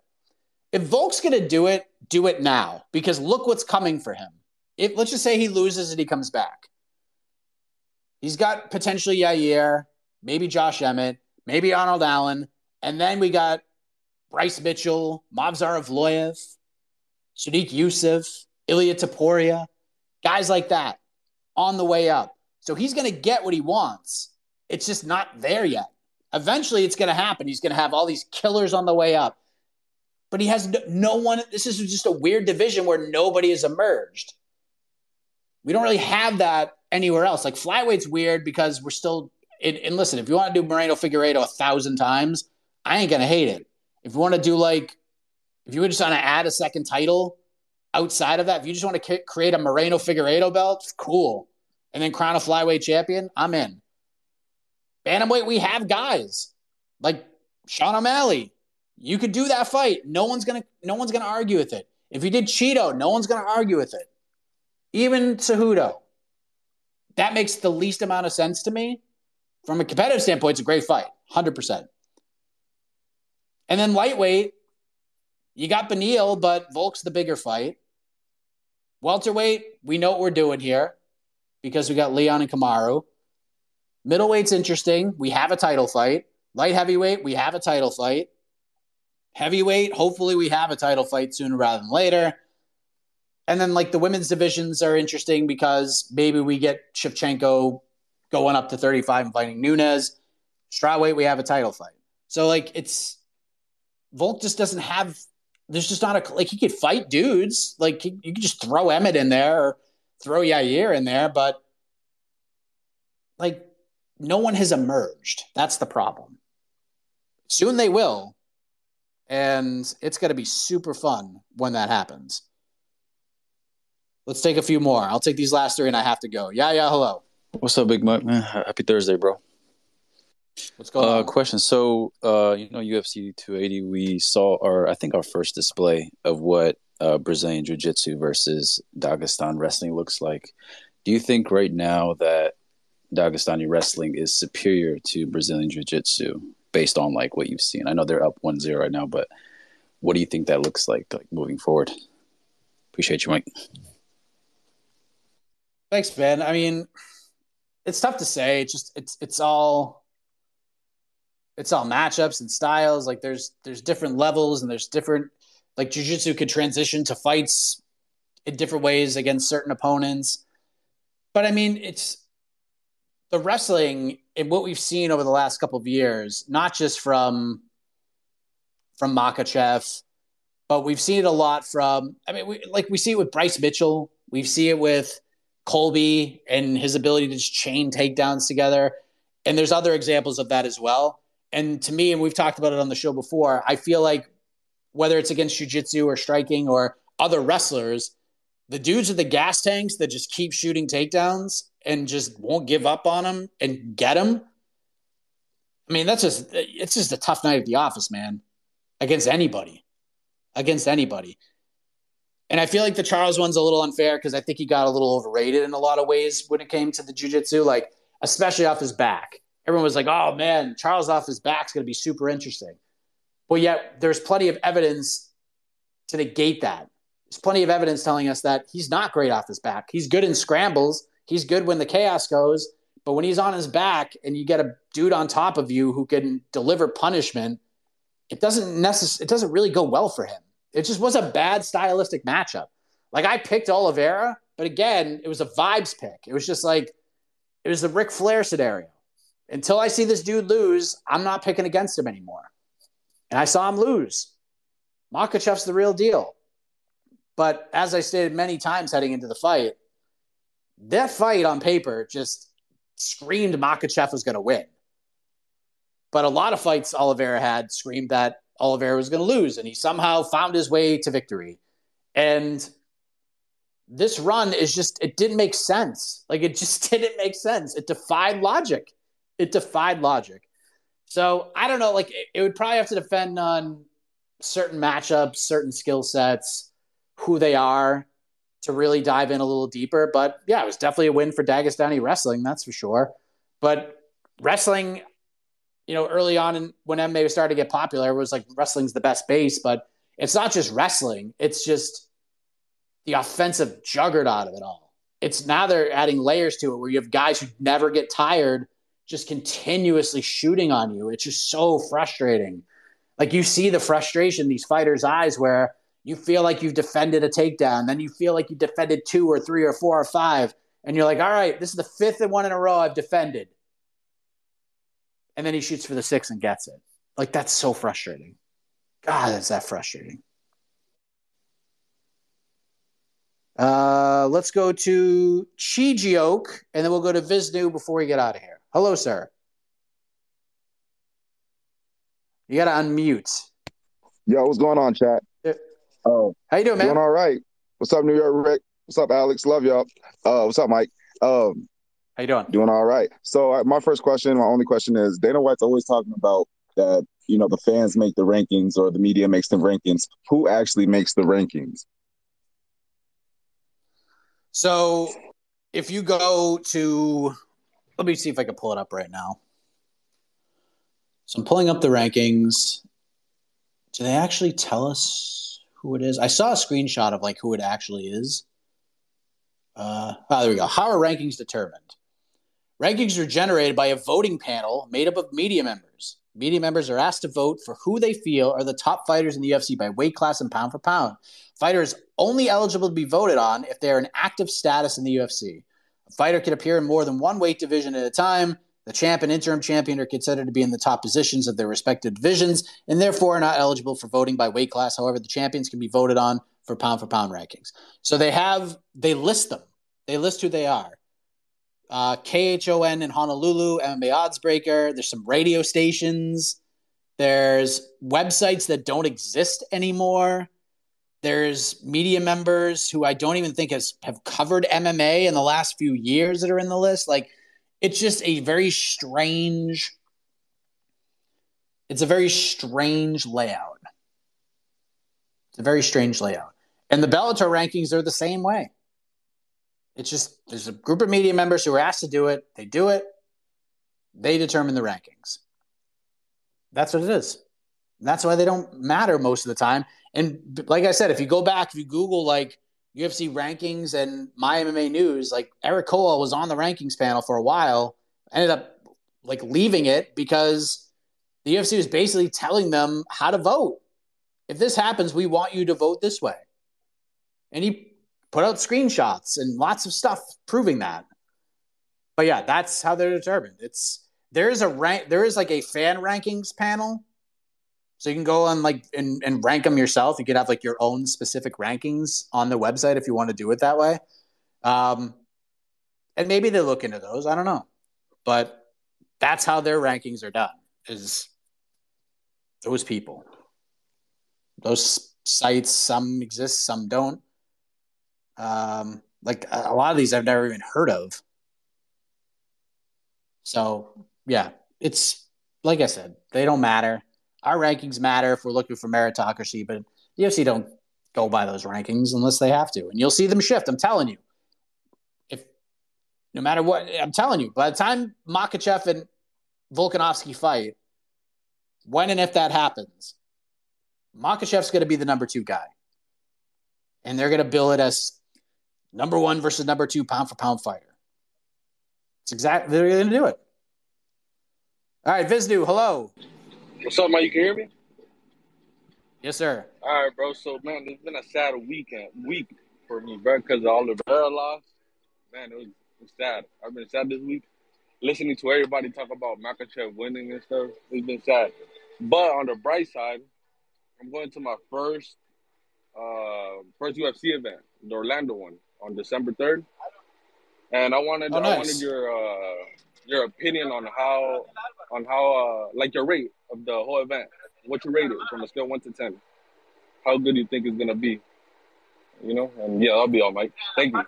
If Volk's gonna do it, do it now. Because look what's coming for him. If let's just say he loses and he comes back. He's got potentially Yair, maybe Josh Emmett, maybe Arnold Allen, and then we got Bryce Mitchell, Movsar Evloev, Sodiq Yusuff, Ilya Topuria, guys like that on the way up. So he's going to get what he wants. It's just not there yet. Eventually, it's going to happen. He's going to have all these killers on the way up. But he has no, no one. This is just a weird division where nobody has emerged. We don't really have that anywhere else. Like flyweights weird because we're still and, listen, if you want to do Moreno Figueiredo a thousand times, I ain't gonna hate it. If you want to do like, if you just want to add a second title outside of that, if you just want to create a Moreno Figueiredo belt, cool. And then crown a flyweight champion, I'm in. Bantamweight, we have guys like Sean O'Malley. You could do that fight. No one's gonna, no one's gonna argue with it. If you did Chito, no one's gonna argue with it. Even Cejudo. That makes the least amount of sense to me. From a competitive standpoint, it's a great fight, 100%. And then lightweight, you got Beneil, but Volk's the bigger fight. Welterweight, we know what we're doing here because we got Leon and Kamaru. Middleweight's interesting. We have a title fight. Light heavyweight, we have a title fight. Heavyweight, hopefully we have a title fight sooner rather than later. And then like the women's divisions are interesting because maybe we get Shevchenko going up to 35 and fighting Nunes. Strawweight, we have a title fight. So like it's Volk just doesn't have. There's just not a like he could fight dudes. Like he, you could just throw Emmett in there or throw Yair in there, but like no one has emerged. That's the problem. Soon they will, and it's going to be super fun when that happens. Let's take a few more. I'll take these last three, and I have to go. Yeah, yeah. Hello. What's up, Big Mike? Man, happy Thursday, bro. What's going uh, on? Question. So, uh, you know, UFC 280, we saw our, I think, our first display of what uh, Brazilian Jiu Jitsu versus Dagestan wrestling looks like. Do you think right now that Dagestani wrestling is superior to Brazilian Jiu Jitsu based on like what you've seen? I know they're up 1 0 right now, but what do you think that looks like, like moving forward? Appreciate you, Mike. Thanks, Ben. I mean, it's tough to say. It's just it's it's all it's all matchups and styles. Like there's there's different levels and there's different like jujitsu could transition to fights in different ways against certain opponents. But I mean, it's the wrestling and what we've seen over the last couple of years, not just from from Makhachev, but we've seen it a lot from. I mean, we, like we see it with Bryce Mitchell. We see it with Colby and his ability to just chain takedowns together. And there's other examples of that as well. And to me, and we've talked about it on the show before, I feel like whether it's against jujitsu or striking or other wrestlers, the dudes with the gas tanks that just keep shooting takedowns and just won't give up on him and get him. I mean, that's just it's just a tough night at the office, man. Against anybody. Against anybody. And I feel like the Charles one's a little unfair because I think he got a little overrated in a lot of ways when it came to the jujitsu, like especially off his back. Everyone was like, "Oh man, Charles off his back's going to be super interesting." But yet, there's plenty of evidence to negate that. There's plenty of evidence telling us that he's not great off his back. He's good in scrambles. He's good when the chaos goes, but when he's on his back and you get a dude on top of you who can deliver punishment, it doesn't necess- it doesn't really go well for him. It just was a bad stylistic matchup. Like I picked Oliveira, but again, it was a vibes pick. It was just like it was the Ric Flair scenario. Until I see this dude lose, I'm not picking against him anymore. And I saw him lose. Makhachev's the real deal. But as I stated many times heading into the fight, that fight on paper just screamed Makhachev was going to win. But a lot of fights Oliveira had screamed that Oliveira was going to lose, and he somehow found his way to victory. And this run is just, it didn't make sense. Like, it just didn't make sense. It defied logic. It defied logic. So I don't know. Like, it, it would probably have to depend on certain matchups, certain skill sets, who they are to really dive in a little deeper. But yeah, it was definitely a win for Dagestani wrestling, that's for sure. But wrestling, you know, early on in, when MMA started to get popular, it was like wrestling's the best base, but it's not just wrestling, it's just the offensive juggernaut of it all. It's now they're adding layers to it where you have guys who never get tired just continuously shooting on you. It's just so frustrating. Like you see the frustration in these fighters' eyes where you feel like you've defended a takedown, then you feel like you defended two or three or four or five, and you're like, all right, this is the fifth and one in a row I've defended and then he shoots for the six and gets it. Like that's so frustrating. God, is that frustrating. Uh, let's go to Chijioke, and then we'll go to Visnu before we get out of here. Hello, sir. You got to unmute. Yo, what's going on, chat? Oh, how you doing, man? Doing all right. What's up, New York Rick? What's up, Alex? Love y'all. Uh, what's up, Mike? Um, how you doing? Doing all right. So uh, my first question, my only question is, Dana White's always talking about that. You know, the fans make the rankings or the media makes the rankings. Who actually makes the rankings? So, if you go to, let me see if I can pull it up right now. So I'm pulling up the rankings. Do they actually tell us who it is? I saw a screenshot of like who it actually is. Uh, oh, there we go. How are rankings determined? Rankings are generated by a voting panel made up of media members. Media members are asked to vote for who they feel are the top fighters in the UFC by weight class and pound for pound. Fighters only eligible to be voted on if they are in active status in the UFC. A fighter can appear in more than one weight division at a time. The champ and interim champion are considered to be in the top positions of their respective divisions and therefore are not eligible for voting by weight class. However, the champions can be voted on for pound for pound rankings. So they have, they list them, they list who they are. Uh, KHON in Honolulu, MMA Oddsbreaker. There's some radio stations. There's websites that don't exist anymore. There's media members who I don't even think has have covered MMA in the last few years that are in the list. Like it's just a very strange it's a very strange layout. It's a very strange layout. And the Bellator rankings are the same way. It's just there's a group of media members who are asked to do it. They do it. They determine the rankings. That's what it is. That's why they don't matter most of the time. And like I said, if you go back, if you Google like UFC rankings and my MMA news, like Eric Cole was on the rankings panel for a while, ended up like leaving it because the UFC was basically telling them how to vote. If this happens, we want you to vote this way. And he put out screenshots and lots of stuff proving that. But yeah, that's how they're determined. It's there is a rank there is like a fan rankings panel so you can go on like and, and rank them yourself. You could have like your own specific rankings on the website if you want to do it that way. Um, and maybe they look into those. I don't know, but that's how their rankings are done. Is those people, those sites? Some exist, some don't. Um, like a lot of these I've never even heard of. So yeah, it's like I said, they don't matter our rankings matter if we're looking for meritocracy, but the UFC don't go by those rankings unless they have to. And you'll see them shift. I'm telling you. If no matter what, I'm telling you, by the time Makhachev and Volkanovski fight, when and if that happens, Makhachev's going to be the number two guy. And they're going to bill it as number one versus number two pound for pound fighter. It's exactly, they're going to do it. All right, Vizdu, hello. What's up, man? You can hear me? Yes, sir. All right, bro. So, man, it's been a sad weekend, week for me, bro, because of all the Vera loss. Man, it was, it was sad. I've been sad this week. Listening to everybody talk about Makhachev winning and stuff, it's been sad. But on the bright side, I'm going to my first uh first UFC event, the Orlando one, on December 3rd. And I wanted Oh, I wanted your uh your opinion on how on how uh like your rate of the whole event. What you rate it from a scale of one to ten. How good do you think it's gonna be. You know? And yeah, I'll be all Mike. Thank you.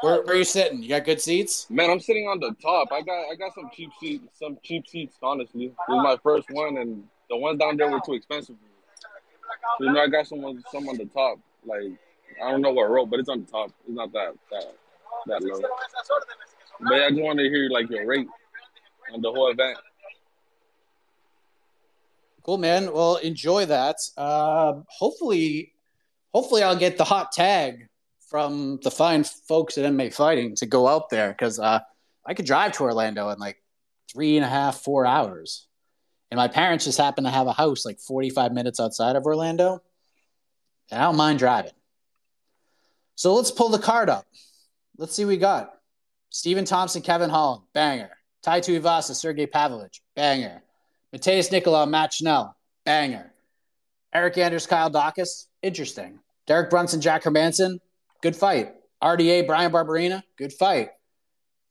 Where, where are you sitting? You got good seats? Man, I'm sitting on the top. I got I got some cheap seats some cheap seats, honestly. This is my first one and the ones down there were too expensive for me. So, you know, I got someone some on the top. Like I don't know what row, but it's on the top. It's not that that that low. But yeah, I just want to hear like your rate on the whole event. Cool, man. Well, enjoy that. Uh, hopefully, hopefully, I'll get the hot tag from the fine folks at MMA Fighting to go out there because uh, I could drive to Orlando in like three and a half, four hours. And my parents just happen to have a house like 45 minutes outside of Orlando. And I don't mind driving. So let's pull the card up. Let's see what we got. Stephen Thompson, Kevin Holland, banger. Tai Tuivasa, Sergey Pavlovich, banger. Matheus Nicolau, Matt Schnell, banger. Eryk Anders, Kyle Daukaus, interesting. Derek Brunson, Jack Hermansson, good fight. RDA, Brian Barberena, good fight.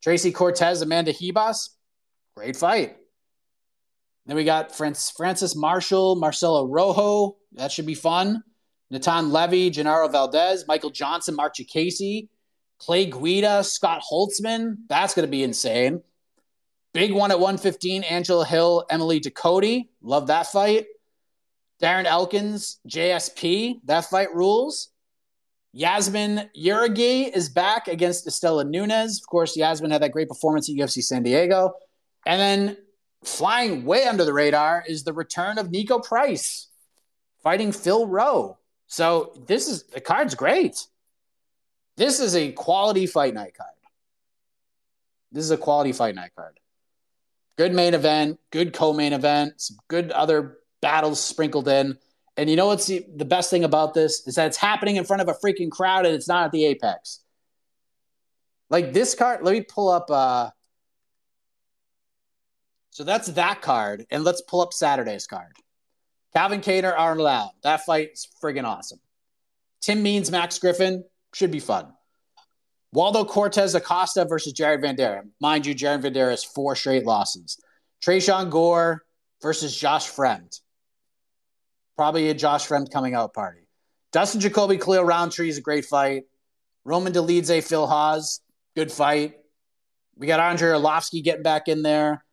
Tracy Cortez, Amanda Ribas, great fight. Then we got Francis Marshall, Marcelo Rojo. That should be fun. Natan Levy, Genaro Valdez, Michael Johnson, Mark Casey, Clay Guida, Scott Holtzman. That's going to be insane. Big one at 115, Angela Hill, Emily Ducote. Love that fight. Darren Elkins, JSP. That fight rules. Yasmin Jauregui is back against Istela Nunes. Of course, Yasmin had that great performance at UFC San Diego. And then flying way under the radar is the return of Niko Price fighting Phil Rowe. So this is the card's great. This is a quality fight night card. This is a quality fight night card. Good main event, good co-main event, some good other battles sprinkled in. And you know what's the, the best thing about this is that it's happening in front of a freaking crowd and it's not at the Apex. Like this card, let me pull up uh so that's that card. And let's pull up Saturday's card. Calvin Kattar, Arnold Allen. That fight is friggin' awesome. Tim Means, Max Griffin should be fun. Waldo Cortes Acosta versus Jared Vanderaa. Mind you, Jared Vanderaa has four straight losses. Tresean Gore versus Josh Fremd. Probably a Josh Fremd coming out party. Dustin Jacoby, Khalil Rountree is a great fight. Roman Dolidze, Phil Hawes, good fight. We got Andrei Arlovski getting back in there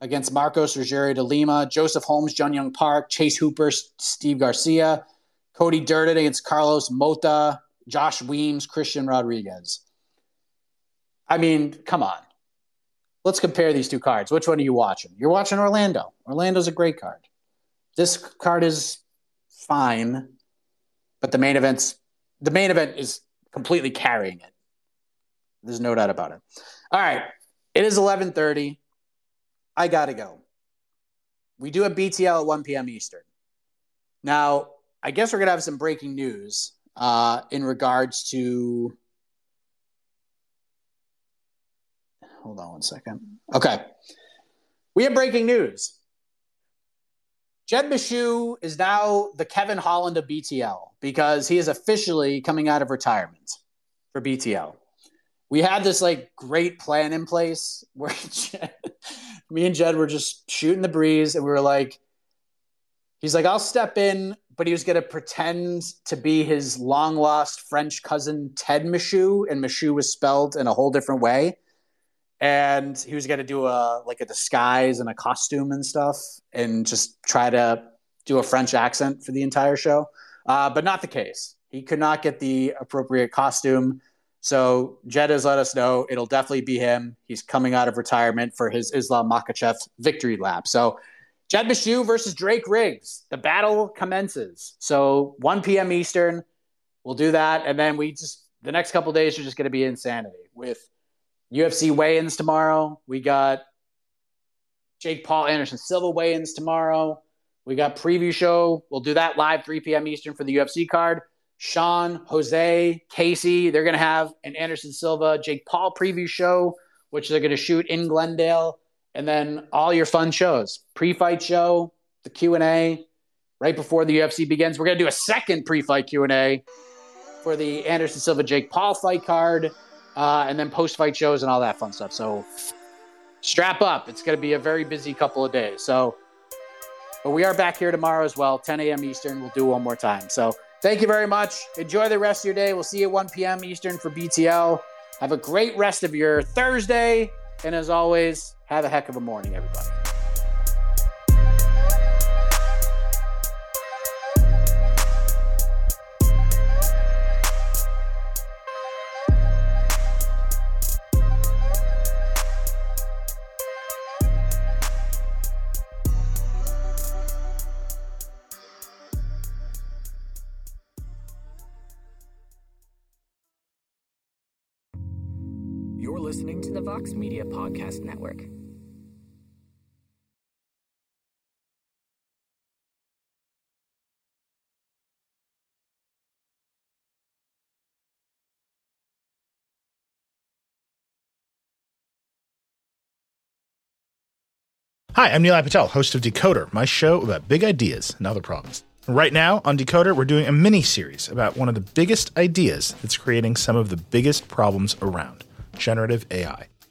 against Marcos Rogério de Lima, Joseph Holmes, Jun Yong Park, Chase Hooper, Steve Garcia, Cody Durden against Carlos Mota, Josh Weems, Christian Rodriguez. I mean, come on. Let's compare these two cards. Which one are you watching? You're watching Orlando. Orlando's a great card. This card is fine, but the main event's the main event is completely carrying it. There's no doubt about it. All right. It is 11:30. I got to go. We do a BTL at 1 p.m. Eastern. Now, I guess we're going to have some breaking news uh, in regards to. Hold on one second. Okay. We have breaking news. Jed Meshew is now the Kevin Holland of BTL because he is officially coming out of retirement for BTL. We had this like great plan in place where Jed, me and Jed were just shooting the breeze and we were like, he's like, I'll step in, but he was going to pretend to be his long lost French cousin, Ted Meshew, and Meshew was spelled in a whole different way and he was going to do a like a disguise and a costume and stuff and just try to do a french accent for the entire show. Uh, but not the case. He could not get the appropriate costume. So jed has let us know it'll definitely be him. He's coming out of retirement for his islam makhachev victory lap. So jed Meshew versus drake riggs. The battle commences. So 1 p.m eastern we'll do that. And then we just the next couple days are just going to be insanity with UFC weigh-ins tomorrow. We got Jake Paul Anderson Silva weigh-ins tomorrow. We got preview show. We'll do that live 3 p.m. Eastern for the UFC card. Sean, Jose, Casey, they're going to have an Anderson Silva, Jake Paul preview show, which they're going to shoot in Glendale, and then all your fun shows. Pre-fight show, the Q&A right before the UFC begins. We're going to do a second pre-fight Q&A for the Anderson Silva Jake Paul fight card uh, and then post fight shows and all that fun stuff. So strap up. It's going to be a very busy couple of days. So, but we are back here tomorrow as well, 10 a.m. Eastern. We'll do one more time. So thank you very much. Enjoy the rest of your day. We'll see you at 1 p.m. Eastern for BTL. Have a great rest of your Thursday. And as always, have a heck of a morning, everybody. Vox Media Podcast Network. Hi, I'm Nilay Patel, host of Decoder, my show about big ideas and other problems. Right now on Decoder, we're doing a mini series about one of the biggest ideas that's creating some of the biggest problems around generative AI.